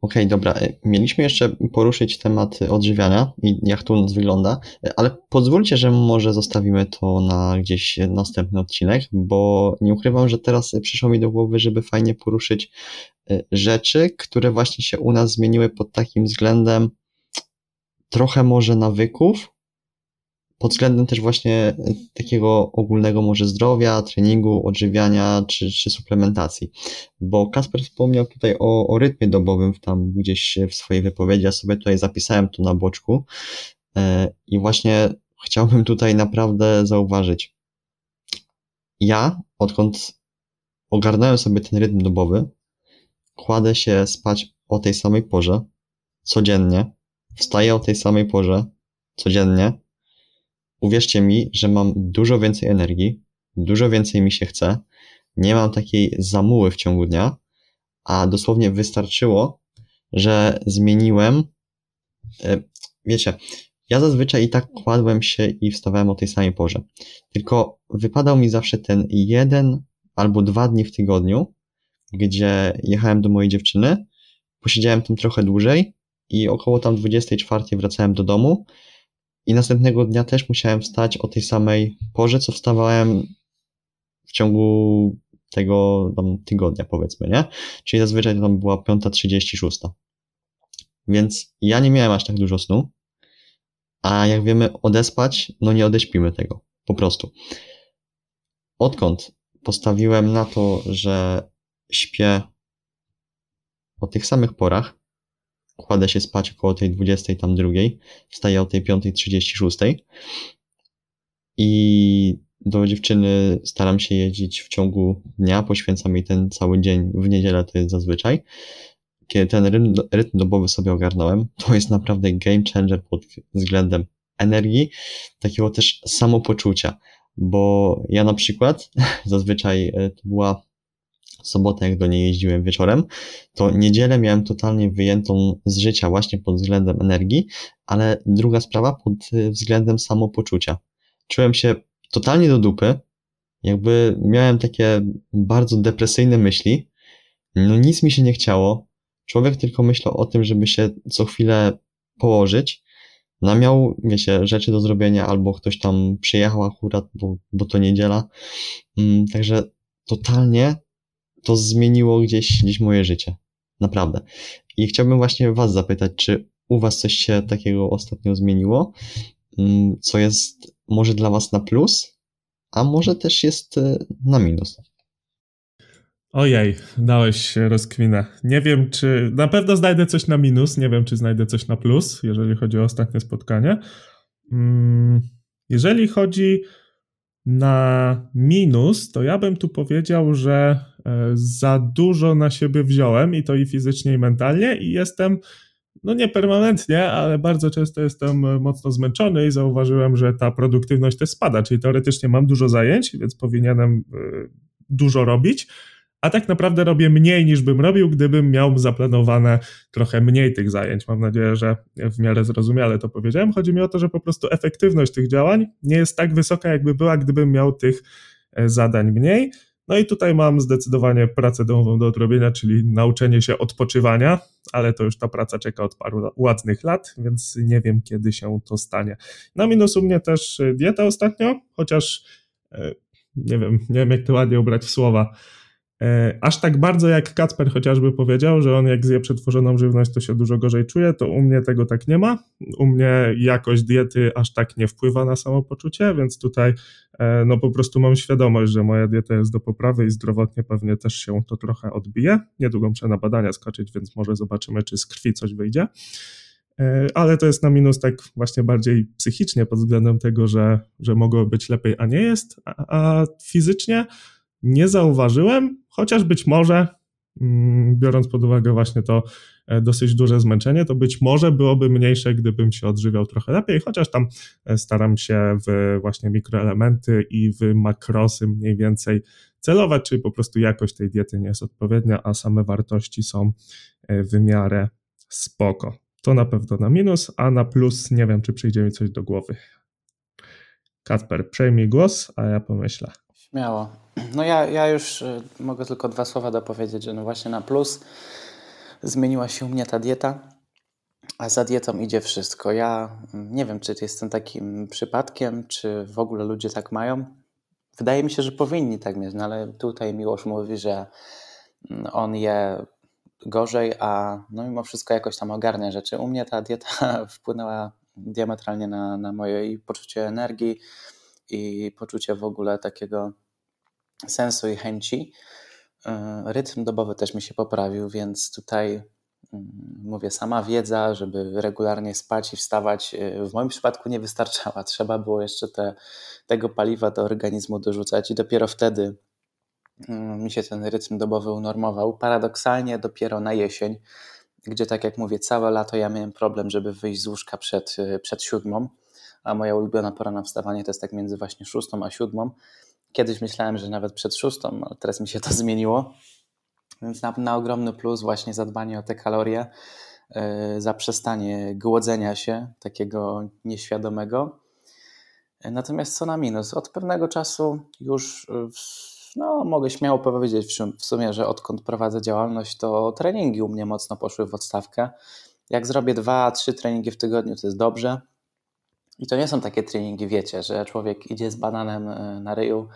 Okej, okay, dobra. E, mieliśmy jeszcze poruszyć temat odżywiania i jak to nas wygląda, e, ale pozwólcie, że może zostawimy to na gdzieś następny odcinek, bo nie ukrywam, że teraz przyszło mi do głowy, żeby fajnie poruszyć rzeczy, które właśnie się u nas zmieniły pod takim względem trochę może nawyków, pod względem też właśnie takiego ogólnego może zdrowia, treningu, odżywiania czy, czy suplementacji. Bo Kasper wspomniał tutaj o, o rytmie dobowym tam gdzieś w swojej wypowiedzi, ja sobie tutaj zapisałem to na boczku e, i właśnie chciałbym tutaj naprawdę zauważyć. Ja, odkąd ogarnąłem sobie ten rytm dobowy, kładę się spać o tej samej porze, codziennie, wstaję o tej samej porze, codziennie, uwierzcie mi, że mam dużo więcej energii, dużo więcej mi się chce, nie mam takiej zamuły w ciągu dnia, a dosłownie wystarczyło, że zmieniłem. E, wiecie, ja zazwyczaj i tak kładłem się i wstawałem o tej samej porze. Tylko wypadał mi zawsze ten jeden albo dwa dni w tygodniu, gdzie jechałem do mojej dziewczyny, posiedziałem tam trochę dłużej i około tam 24 wracałem do domu i następnego dnia też musiałem wstać o tej samej porze, co wstawałem w ciągu tego tam tygodnia, powiedzmy, nie? Czyli zazwyczaj to tam była 5.36. Więc ja nie miałem aż tak dużo snu, a jak wiemy, odespać, no nie odeśpimy tego. Po prostu. Odkąd postawiłem na to, że śpię o tych samych porach, kładę się spać około tej 20 tam drugiej, wstaję o tej 5.36 i do dziewczyny staram się jeździć w ciągu dnia, poświęcam jej ten cały dzień, w niedzielę to jest zazwyczaj. Kiedy ten rytm, rytm dobowy sobie ogarnąłem, to jest naprawdę game changer pod względem energii, takiego też samopoczucia, bo ja na przykład [LAUGHS] zazwyczaj e, to była sobotę, jak do niej jeździłem wieczorem, to niedzielę miałem totalnie wyjętą z życia właśnie pod względem energii, ale druga sprawa pod e, względem samopoczucia. Czułem się totalnie do dupy, jakby miałem takie bardzo depresyjne myśli, no nic mi się nie chciało, człowiek tylko myślał o tym, żeby się co chwilę położyć, no miał, wiecie, rzeczy do zrobienia, albo ktoś tam przyjechał akurat, bo, bo to niedziela, mm, także totalnie to zmieniło gdzieś, gdzieś moje życie. Naprawdę. I chciałbym właśnie Was zapytać, czy u Was coś się takiego ostatnio zmieniło, mm, co jest może dla Was na plus, a może też jest y, na minus. Ojej, dałeś rozkwinę. Nie wiem, czy. Na pewno znajdę coś na minus, nie wiem, czy znajdę coś na plus, jeżeli chodzi o ostatnie spotkanie. Mm, jeżeli chodzi na minus, to ja bym tu powiedział, że za dużo na siebie wziąłem i to i fizycznie, i mentalnie, i jestem, no nie permanentnie, ale bardzo często jestem mocno zmęczony i zauważyłem, że ta produktywność też spada, czyli teoretycznie mam dużo zajęć, więc powinienem e, dużo robić a tak naprawdę robię mniej niż bym robił, gdybym miał zaplanowane trochę mniej tych zajęć. Mam nadzieję, że w miarę zrozumiale to powiedziałem. Chodzi mi o to, że po prostu efektywność tych działań nie jest tak wysoka, jakby była, gdybym miał tych e, zadań mniej. No i tutaj mam zdecydowanie pracę domową do odrobienia, czyli nauczenie się odpoczywania, ale to już ta praca czeka od paru ładnych lat, więc nie wiem, kiedy się to stanie. Na minus u mnie też dieta ostatnio, chociaż e, nie wiem, nie wiem jak to ładnie ubrać w słowa. E, aż tak bardzo jak Kacper chociażby powiedział, że on jak zje przetworzoną żywność, to się dużo gorzej czuje, to u mnie tego tak nie ma. U mnie jakość diety aż tak nie wpływa na samopoczucie, więc tutaj e, no po prostu mam świadomość, że moja dieta jest do poprawy i zdrowotnie pewnie też się to trochę odbije. Niedługo muszę na badania skoczyć, więc może zobaczymy, czy z krwi coś wyjdzie. E, ale to jest na minus tak właśnie bardziej psychicznie pod względem tego, że, że mogło być lepiej, a nie jest, a, a fizycznie nie zauważyłem, chociaż być może, mm, biorąc pod uwagę właśnie to e, dosyć duże zmęczenie, to być może byłoby mniejsze, gdybym się odżywiał trochę lepiej, chociaż tam e, staram się w właśnie mikroelementy i w makrosy mniej więcej celować, czyli po prostu jakość tej diety nie jest odpowiednia, a same wartości są e, w miarę spoko. To na pewno na minus, a na plus nie wiem, czy przyjdzie mi coś do głowy. Kacper, przejmij głos, a ja pomyślę. Śmiało. No ja, ja już y, mogę tylko dwa słowa dopowiedzieć, że no właśnie na plus zmieniła się u mnie ta dieta, a za dietą idzie wszystko. Ja mm, nie wiem, czy jestem takim przypadkiem, czy w ogóle ludzie tak mają. Wydaje mi się, że powinni tak mieć, no ale tutaj Miłosz mówi, że mm, on je gorzej, a no mimo wszystko jakoś tam ogarnia rzeczy. U mnie ta dieta [LAUGHS] wpłynęła diametralnie na, na moje poczucie energii, i poczucie w ogóle takiego sensu i chęci. E, rytm dobowy też mi się poprawił, więc tutaj mm, mówię, sama wiedza, żeby regularnie spać i wstawać, e, w moim przypadku nie wystarczała. Trzeba było jeszcze te, tego paliwa do organizmu dorzucać i dopiero wtedy mm, mi się ten rytm dobowy unormował. Paradoksalnie dopiero na jesień, gdzie tak jak mówię, całe lato ja miałem problem, żeby wyjść z łóżka przed, e, przed siódmą a moja ulubiona pora na wstawanie to jest tak między właśnie szóstą a siódmą. Kiedyś myślałem, że nawet przed szóstą, ale teraz mi się to [LAUGHS] zmieniło. Więc na, na ogromny plus właśnie zadbanie o te kalorie, yy, zaprzestanie głodzenia się takiego nieświadomego. Natomiast co na minus? Od pewnego czasu już no, mogę śmiało powiedzieć w sumie, że odkąd prowadzę działalność, to treningi u mnie mocno poszły w odstawkę Jak zrobię dwa, trzy treningi w tygodniu, to jest dobrze. I to nie są takie treningi, wiecie, że człowiek idzie z bananem e, na ryju,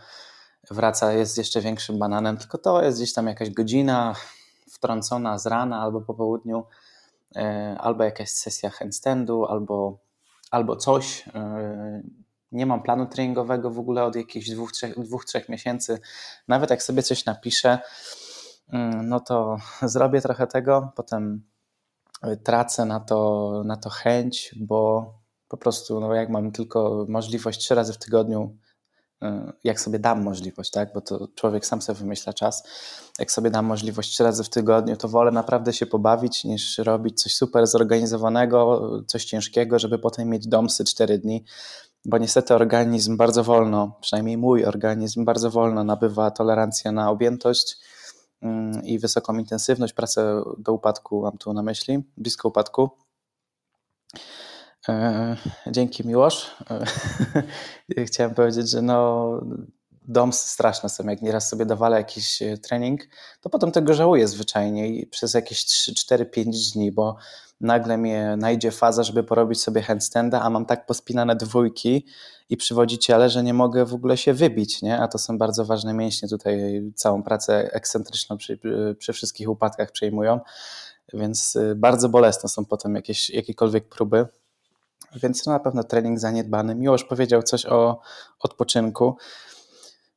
wraca, jest jeszcze większym bananem, tylko to jest gdzieś tam jakaś godzina wtrącona z rana albo po południu, e, albo jakaś sesja handstandu, albo, albo coś. E, nie mam planu treningowego w ogóle od jakichś dwóch, trzech, dwóch, trzech miesięcy. Nawet jak sobie coś napiszę, mm, no to [LAUGHS] zrobię trochę tego, potem tracę na to, na to chęć, bo po prostu, no jak mam tylko możliwość trzy razy w tygodniu, y, jak sobie dam możliwość, tak, bo to człowiek sam sobie wymyśla czas, jak sobie dam możliwość trzy razy w tygodniu, to wolę naprawdę się pobawić, niż robić coś super zorganizowanego, coś ciężkiego, żeby potem mieć domsy cztery dni, bo niestety organizm bardzo wolno, przynajmniej mój organizm bardzo wolno nabywa tolerancję na objętość mm, i wysoką intensywność, pracę do upadku mam tu na myśli, blisko upadku. E, dzięki Miłosz. E, [LAUGHS] chciałem powiedzieć, że no, domsy straszne są. Jak nieraz sobie dowalę jakiś e, trening, to potem tego żałuję zwyczajnie i przez jakieś 3, 4, 5 dni, bo nagle mnie najdzie faza, żeby porobić sobie handstanda, a mam tak pospinane dwójki i przywodziciele, że nie mogę w ogóle się wybić, nie? a to są bardzo ważne mięśnie, tutaj całą pracę ekscentryczną przy, przy wszystkich upadkach przejmują, więc bardzo bolesne są potem jakieś, jakiekolwiek próby więc na pewno trening zaniedbany. Miłosz powiedział coś o odpoczynku,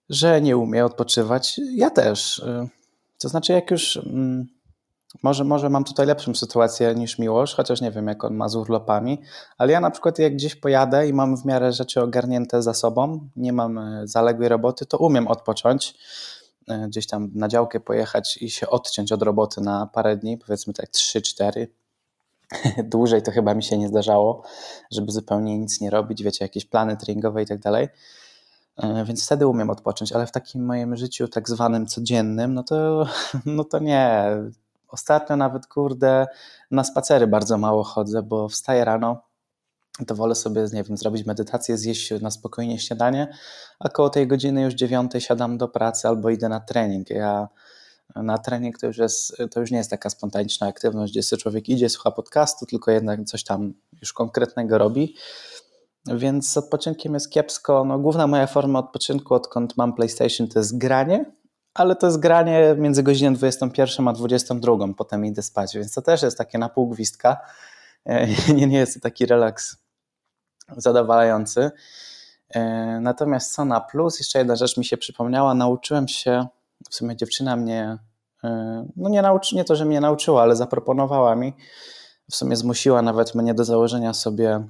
że nie umie odpoczywać. Ja też. Y, to znaczy, jak już. Mm, może, może mam tutaj lepszą sytuację niż Miłosz, chociaż nie wiem, jak on ma z urlopami, ale ja na przykład jak gdzieś pojadę i mam w miarę rzeczy ogarnięte za sobą, nie mam y, zaległej roboty, to umiem odpocząć, y, gdzieś tam na działkę pojechać i się odciąć od roboty na parę dni, powiedzmy tak 3-4, [LAUGHS] Dłużej to chyba mi się nie zdarzało, żeby zupełnie nic nie robić, wiecie, jakieś plany treningowe i tak dalej. E, więc wtedy umiem odpocząć, ale w takim moim życiu tak zwanym codziennym, no to, [LAUGHS] no to nie. Ostatnio nawet, kurde, na spacery bardzo mało chodzę, bo wstaję rano, to wolę sobie, nie wiem, zrobić medytację, zjeść na spokojnie śniadanie, a koło tej godziny już dziewiątej siadam do pracy albo idę na trening. Ja na trening to już, jest, to już nie jest taka spontaniczna aktywność, gdzie sobie człowiek idzie, słucha podcastu, tylko jednak coś tam już konkretnego robi. Więc z odpoczynkiem jest kiepsko. No, główna moja forma odpoczynku, odkąd mam PlayStation, to jest granie, ale to jest granie między godziną 21 a 22, potem idę spać, więc to też jest takie na pół gwizdka. [LAUGHS] Nie, nie jest to taki relaks zadowalający. E, natomiast co na plus, jeszcze jedna rzecz mi się przypomniała, nauczyłem się w sumie dziewczyna mnie, e, no nie, nauczy, nie to, że mnie nauczyła, ale zaproponowała mi, w sumie zmusiła nawet mnie do założenia sobie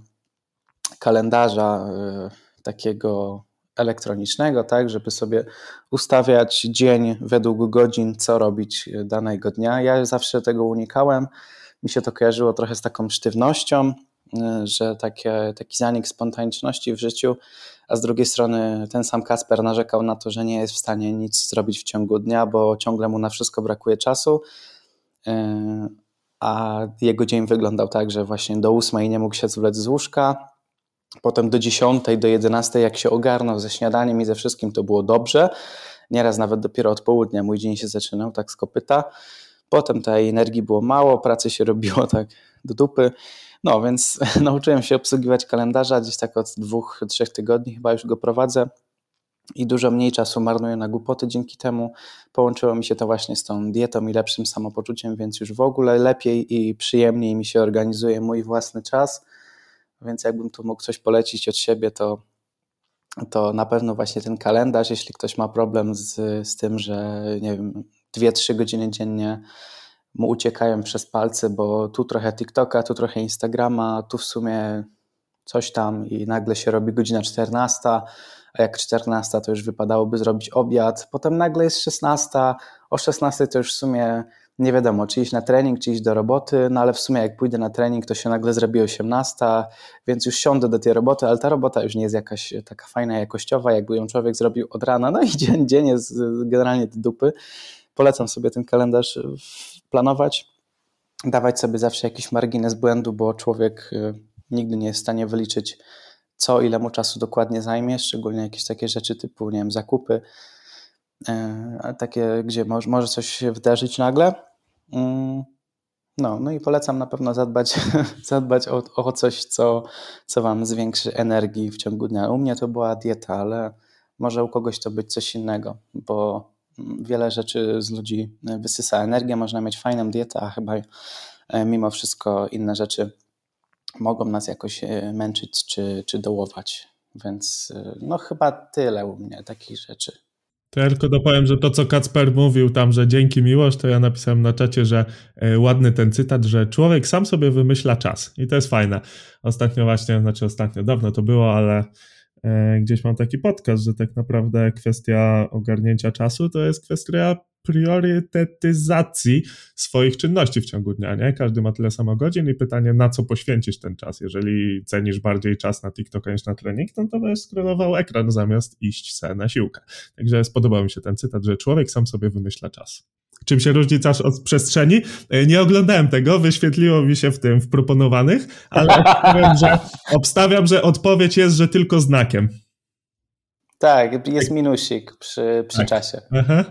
kalendarza e, takiego elektronicznego, tak, żeby sobie ustawiać dzień według godzin, co robić danego dnia. Ja zawsze tego unikałem. Mi się to kojarzyło trochę z taką sztywnością, e, że takie, taki zanik spontaniczności w życiu a z drugiej strony ten sam Kasper narzekał na to, że nie jest w stanie nic zrobić w ciągu dnia, bo ciągle mu na wszystko brakuje czasu. E, a jego dzień wyglądał tak, że właśnie do ósmej nie mógł się zwlec z łóżka, potem do dziesiątej, do jedenastej, jak się ogarnął ze śniadaniem i ze wszystkim, to było dobrze. Nieraz nawet dopiero od południa mój dzień się zaczynał, tak z kopyta. Potem tej energii było mało, pracy się robiło tak do dupy. No więc [LAUGHS] nauczyłem się obsługiwać kalendarza gdzieś tak od dwóch, trzech tygodni chyba już go prowadzę i dużo mniej czasu marnuję na głupoty dzięki temu. Połączyło mi się to właśnie z tą dietą i lepszym samopoczuciem, więc już w ogóle lepiej i przyjemniej mi się organizuje mój własny czas. Więc jakbym tu mógł coś polecić od siebie, to, to na pewno właśnie ten kalendarz, jeśli ktoś ma problem z, z tym, że nie wiem, 2-3 godziny dziennie mu uciekają przez palce, bo tu trochę TikToka, tu trochę Instagrama, tu w sumie coś tam i nagle się robi godzina 14, a jak 14 to już wypadałoby zrobić obiad, potem nagle jest 16, o 16 to już w sumie nie wiadomo, czy iść na trening, czy iść do roboty, no ale w sumie jak pójdę na trening, to się nagle zrobi 18, więc już siądę do tej roboty, ale ta robota już nie jest jakaś taka fajna, jakościowa, jakby ją człowiek zrobił od rana, no i [LAUGHS] dzień, dzień jest generalnie do dupy. Polecam sobie ten kalendarz planować, dawać sobie zawsze jakiś margines błędu, bo człowiek y, nigdy nie jest w stanie wyliczyć, co, ile mu czasu dokładnie zajmie, szczególnie jakieś takie rzeczy typu, nie wiem, zakupy, y, takie, gdzie może, coś się wydarzyć nagle. Mm, No, no i polecam na pewno zadbać, [LAUGHS] zadbać o, o coś, co, co Wam zwiększy energii w ciągu dnia. U mnie to była dieta, ale może u kogoś to być coś innego, bo wiele rzeczy z ludzi wysysa energię. Można mieć fajną dietę, a chyba e, mimo wszystko inne rzeczy mogą nas jakoś e, męczyć czy, czy dołować. Więc e, no chyba tyle u mnie takich rzeczy. To ja tylko dopowiem, że to co Kacper mówił tam, że dzięki miłość, to ja napisałem na czacie, że ładny ten cytat, że człowiek sam sobie wymyśla czas i to jest fajne. Ostatnio właśnie, znaczy ostatnio, dawno to było, ale gdzieś mam taki podcast, że tak naprawdę kwestia ogarnięcia czasu to jest kwestia priorytetyzacji swoich czynności w ciągu dnia, nie? Każdy ma tyle samo godzin i pytanie, na co poświęcić ten czas. Jeżeli cenisz bardziej czas na TikToka niż na trening, no to będziesz scrollował ekran zamiast iść se na siłkę. Także spodobał mi się ten cytat, że człowiek sam sobie wymyśla czas. Czym się różni czas od przestrzeni? E, nie oglądałem tego, wyświetliło mi się w tym w proponowanych, ale [LAUGHS] obstawiam, że, obstawiam, że odpowiedź jest, że tylko znakiem. Tak, jest minusik przy, przy tak. czasie. Aha.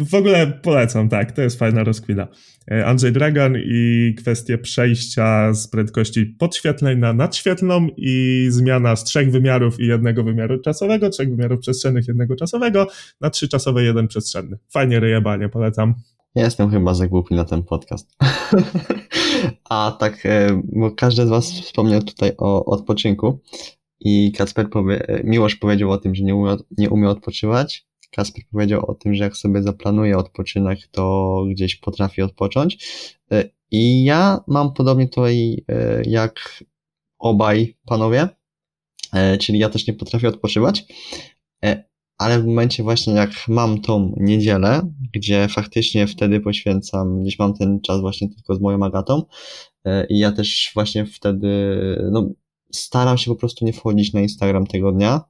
E, w ogóle polecam, tak, to jest fajna rozkwina. E, Andrzej Dragan i kwestie przejścia z prędkości podświetlnej na nadświetlną i zmiana z trzech wymiarów i jednego wymiaru czasowego, trzech wymiarów przestrzennych, jednego czasowego na trzy czasowe, jeden przestrzenny. Fajnie ryjebanie, polecam. Ja jestem chyba za głupi na ten podcast. [LAUGHS] A tak, e, bo każdy z Was wspomniał tutaj o odpoczynku i Kacper powie, Miłosz powiedział o tym, że nie umie, nie umie odpoczywać. Kasper powiedział o tym, że jak sobie zaplanuje odpoczynek, to gdzieś potrafi odpocząć. E, I ja mam podobnie tutaj e, jak obaj panowie, e, czyli ja też nie potrafię odpoczywać, ale w momencie właśnie jak mam tą niedzielę, gdzie faktycznie wtedy poświęcam, gdzieś mam ten czas właśnie tylko z moją Agatą i ja też właśnie wtedy, no staram się po prostu nie wchodzić na Instagram tego dnia,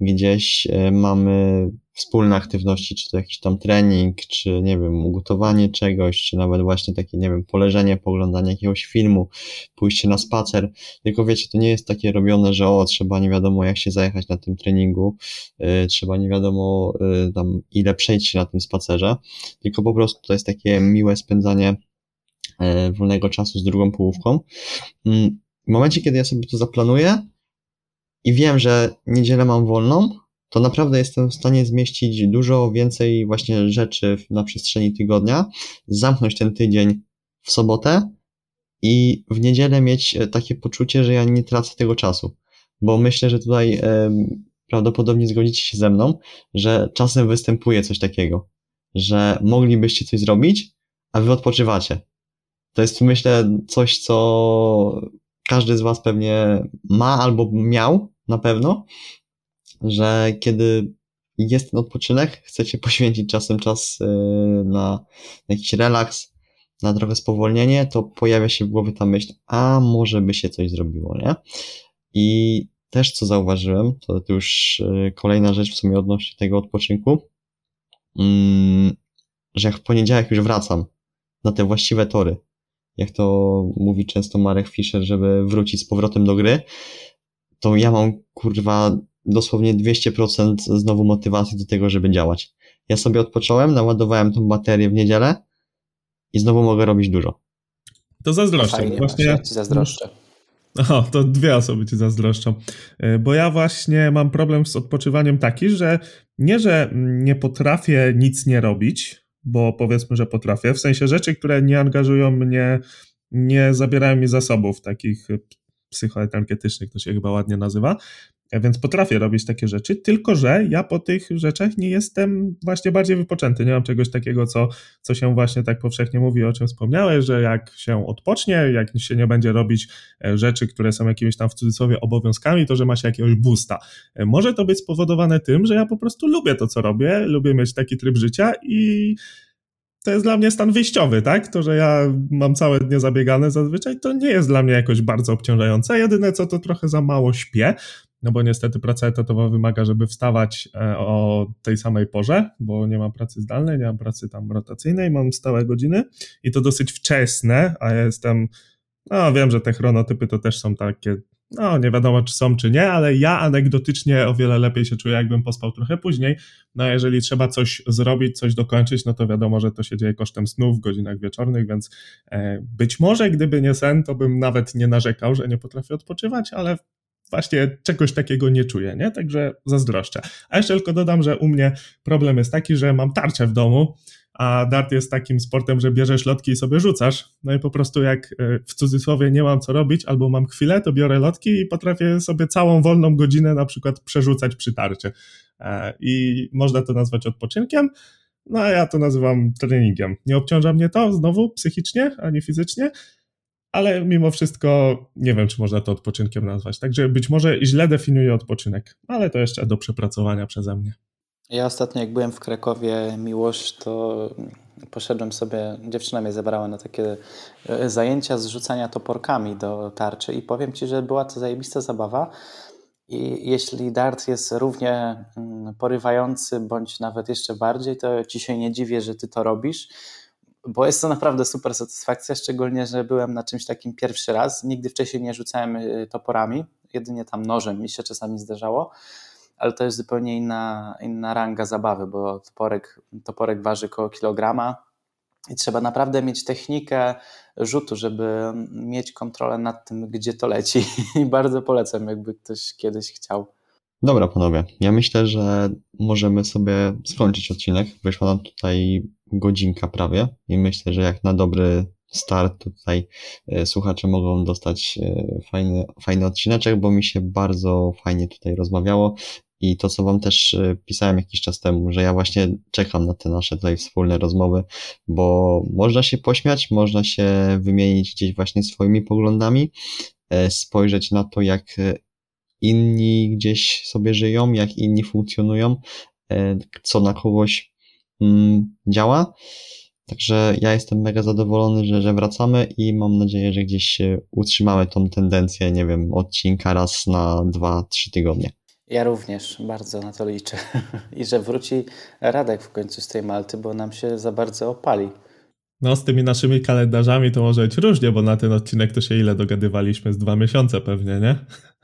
gdzieś mamy wspólne aktywności, czy to jakiś tam trening, czy nie wiem, ugotowanie czegoś, czy nawet właśnie takie, nie wiem, poleżenie, poglądanie jakiegoś filmu, pójście na spacer. Tylko wiecie, to nie jest takie robione, że o, trzeba nie wiadomo jak się zajechać na tym treningu, yy, trzeba nie wiadomo yy, tam ile przejść się na tym spacerze, tylko po prostu to jest takie miłe spędzanie yy, wolnego czasu z drugą połówką. Mm, w momencie, kiedy ja sobie to zaplanuję i wiem, że niedzielę mam wolną, to naprawdę jestem w stanie zmieścić dużo więcej właśnie rzeczy na przestrzeni tygodnia, zamknąć ten tydzień w sobotę i w niedzielę mieć e, takie poczucie, że ja nie tracę tego czasu. Bo myślę, że tutaj prawdopodobnie zgodzicie się ze mną, że czasem występuje coś takiego, że moglibyście coś zrobić, a wy odpoczywacie. To jest myślę coś, co każdy z was pewnie ma albo miał na pewno, że kiedy jest ten odpoczynek, chcecie poświęcić czasem czas y, na jakiś relaks, na trochę spowolnienie, to pojawia się w głowie ta myśl, a może by się coś zrobiło, nie? I też co zauważyłem, to już y, kolejna rzecz w sumie odnośnie tego odpoczynku, mm, że jak w poniedziałek już wracam na te właściwe tory, jak to mówi często Marek Fischer, żeby wrócić z powrotem do gry, to ja mam kurwa dosłownie 200% znowu motywacji do tego, żeby działać. Ja sobie odpocząłem, naładowałem tą baterię w niedzielę i znowu mogę robić dużo. To zazdroszczę. Fajnie, właśnie ja ci zazdroszczę. O, to dwie osoby ci zazdroszczą. E, bo ja właśnie mam problem z odpoczywaniem taki, że nie, że nie potrafię nic nie robić, bo powiedzmy, że potrafię, w sensie rzeczy, które nie angażują mnie, nie zabierają mi zasobów takich psychoenergetycznych, to się chyba ładnie nazywa, więc potrafię robić takie rzeczy, tylko że ja po tych rzeczach nie jestem właśnie bardziej wypoczęty. Nie mam czegoś takiego, co, co się właśnie tak powszechnie mówi, o czym wspomniałeś, że jak się odpocznie, jak się nie będzie robić e, rzeczy, które są jakimiś tam w cudzysłowie obowiązkami, to że ma się jakiegoś boosta. E, może to być spowodowane tym, że ja po prostu lubię to, co robię, lubię mieć taki tryb życia i to jest dla mnie stan wyjściowy, tak? To, że ja mam całe dnie zabiegane zazwyczaj, to nie jest dla mnie jakoś bardzo obciążające. Jedyne co, to trochę za mało śpię, no bo niestety praca etatowa wymaga, żeby wstawać e, o tej samej porze, bo nie mam pracy zdalnej, nie mam pracy tam rotacyjnej, mam stałe godziny i to dosyć wczesne, a ja jestem, no wiem, że te chronotypy to też są takie no nie wiadomo czy są czy nie, ale ja anegdotycznie o wiele lepiej się czuję, jakbym pospał trochę później. No jeżeli trzeba coś zrobić, coś dokończyć, no to wiadomo, że to się dzieje kosztem snu w godzinach wieczornych, więc e, być może gdyby nie sen, to bym nawet nie narzekał, że nie potrafię odpoczywać, ale właśnie czegoś takiego nie czuję, nie? Także zazdroszczę. A jeszcze tylko dodam, że u mnie problem jest taki, że mam tarczę w domu, a dart jest takim sportem, że bierzesz lotki i sobie rzucasz. No i po prostu jak e, w cudzysłowie nie mam co robić albo mam chwilę, to biorę lotki i potrafię sobie całą wolną godzinę na przykład przerzucać przy tarczy. E, I można to nazwać odpoczynkiem, no a ja to nazywam treningiem. Nie obciąża mnie to znowu psychicznie ani fizycznie, ale mimo wszystko nie wiem, czy można to odpoczynkiem nazwać. Także być może źle definiuję odpoczynek, ale to jeszcze do przepracowania przeze mnie. Ja ostatnio, jak byłem w Krakowie, miłość, to poszedłem sobie, dziewczyna mnie zabrała na takie e, zajęcia z rzucania toporkami do tarczy i powiem Ci, że była to zajebista zabawa. I jeśli dart jest równie mm, porywający, bądź nawet jeszcze bardziej, to Ci się nie dziwię, że Ty to robisz, bo jest to naprawdę super satysfakcja, szczególnie, że byłem na czymś takim pierwszy raz. Nigdy wcześniej nie rzucałem e, toporami, jedynie tam nożem mi się czasami zdarzało ale to jest zupełnie inna, inna ranga zabawy, bo toporek, toporek waży około kilograma i trzeba naprawdę mieć technikę rzutu, żeby mieć kontrolę nad tym, gdzie to leci. [LAUGHS] I bardzo polecam, jakby ktoś kiedyś chciał. Dobra, panowie. Ja myślę, że możemy sobie skończyć odcinek. Wyszła nam tutaj godzinka prawie i myślę, że jak na dobry start tutaj e, słuchacze mogą dostać e, fajny, fajny odcineczek, bo mi się bardzo fajnie tutaj rozmawiało. I to, co Wam też e, pisałem jakiś czas temu, że ja właśnie czekam na te nasze tutaj wspólne rozmowy, bo można się pośmiać, można się wymienić gdzieś właśnie swoimi poglądami, spojrzeć na to, jak inni gdzieś sobie żyją, jak inni funkcjonują, co na kogoś działa. Także ja jestem mega zadowolony, że, że wracamy i mam nadzieję, że gdzieś utrzymamy tą tendencję, nie wiem, odcinka raz na dwa, trzy tygodnie. Ja również bardzo na to liczę. [LAUGHS] I że wróci Radek w końcu z tej Malty, bo nam się za bardzo opali. No, z tymi naszymi kalendarzami to może być różnie, bo na ten odcinek to się ile dogadywaliśmy? Z dwa miesiące pewnie, nie?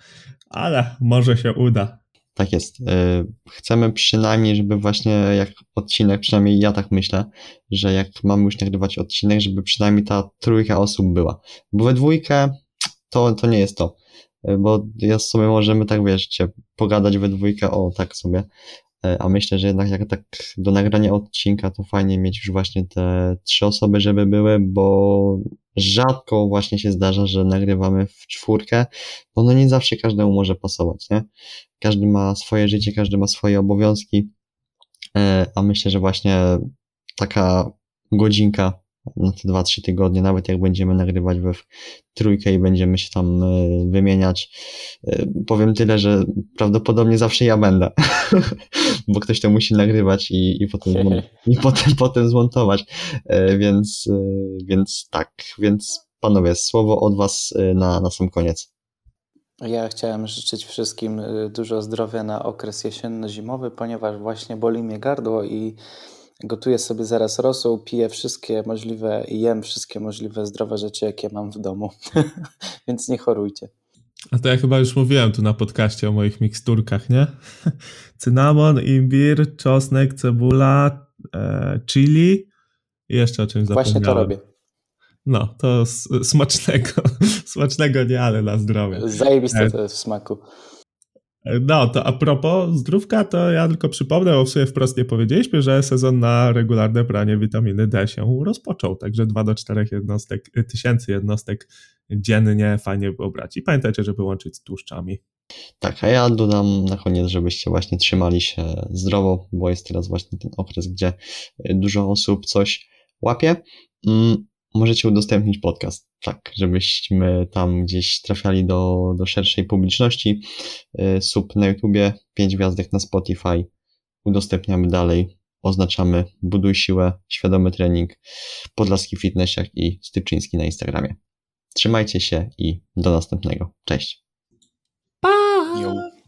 [LAUGHS] Ale może się uda. Tak jest. E, chcemy przynajmniej, żeby właśnie jak odcinek, przynajmniej ja tak myślę, że jak mamy już nagrywać odcinek, żeby przynajmniej ta trójka osób była. Bo we dwójkę to, to nie jest to. E, bo ja sobie możemy tak, wiesz, pogadać we dwójkę, o tak sobie, a myślę, że jednak jak tak do nagrania odcinka, to fajnie mieć już właśnie te trzy osoby, żeby były, bo rzadko właśnie się zdarza, że nagrywamy w czwórkę, bo no nie zawsze każdemu może pasować, nie? Każdy ma swoje życie, każdy ma swoje obowiązki, e, a myślę, że właśnie taka godzinka na te 2-3 tygodnie, nawet jak będziemy nagrywać we trójkę i będziemy się tam e, wymieniać. E, powiem tyle, że prawdopodobnie zawsze ja będę, [LAUGHS] bo ktoś to musi nagrywać i, i, potem, [LAUGHS] i potem, potem zmontować, e, więc, więc tak, więc panowie, słowo od was na, na sam koniec. Ja chciałem życzyć wszystkim dużo zdrowia na okres jesienno-zimowy, ponieważ właśnie boli mnie gardło i gotuję sobie zaraz rosół, piję wszystkie możliwe i jem wszystkie możliwe zdrowe rzeczy, jakie mam w domu. [LAUGHS] Więc nie chorujcie. A to ja chyba już mówiłem tu na podcaście o moich miksturkach, nie? [LAUGHS] Cynamon, imbir, czosnek, cebula, e, chili i jeszcze o czymś zapomniałem. Właśnie to robię. No, to smacznego. [LAUGHS] smacznego nie, ale na zdrowie. Zajebiste e, to jest w smaku. No, to a propos zdrówka, to ja tylko przypomnę, bo w sumie wprost nie powiedzieliśmy, że sezon na regularne branie witaminy D się rozpoczął, także 2 do 4 jednostek, tysięcy jednostek dziennie fajnie było brać. I pamiętajcie, żeby łączyć z tłuszczami. Tak, a ja dodam na koniec, żebyście właśnie trzymali się zdrowo, bo jest teraz właśnie ten okres, gdzie dużo osób coś łapie. Mm, możecie udostępnić podcast, tak, żebyśmy tam gdzieś trafiali do, do szerszej publiczności. Y, sub na YouTubie, 5 gwiazdek na Spotify, udostępniamy dalej, oznaczamy buduj siłę, świadomy trening, Podlaski Fitnessiach i Stypczyński na Instagramie. Trzymajcie się i do następnego. Cześć. Pa!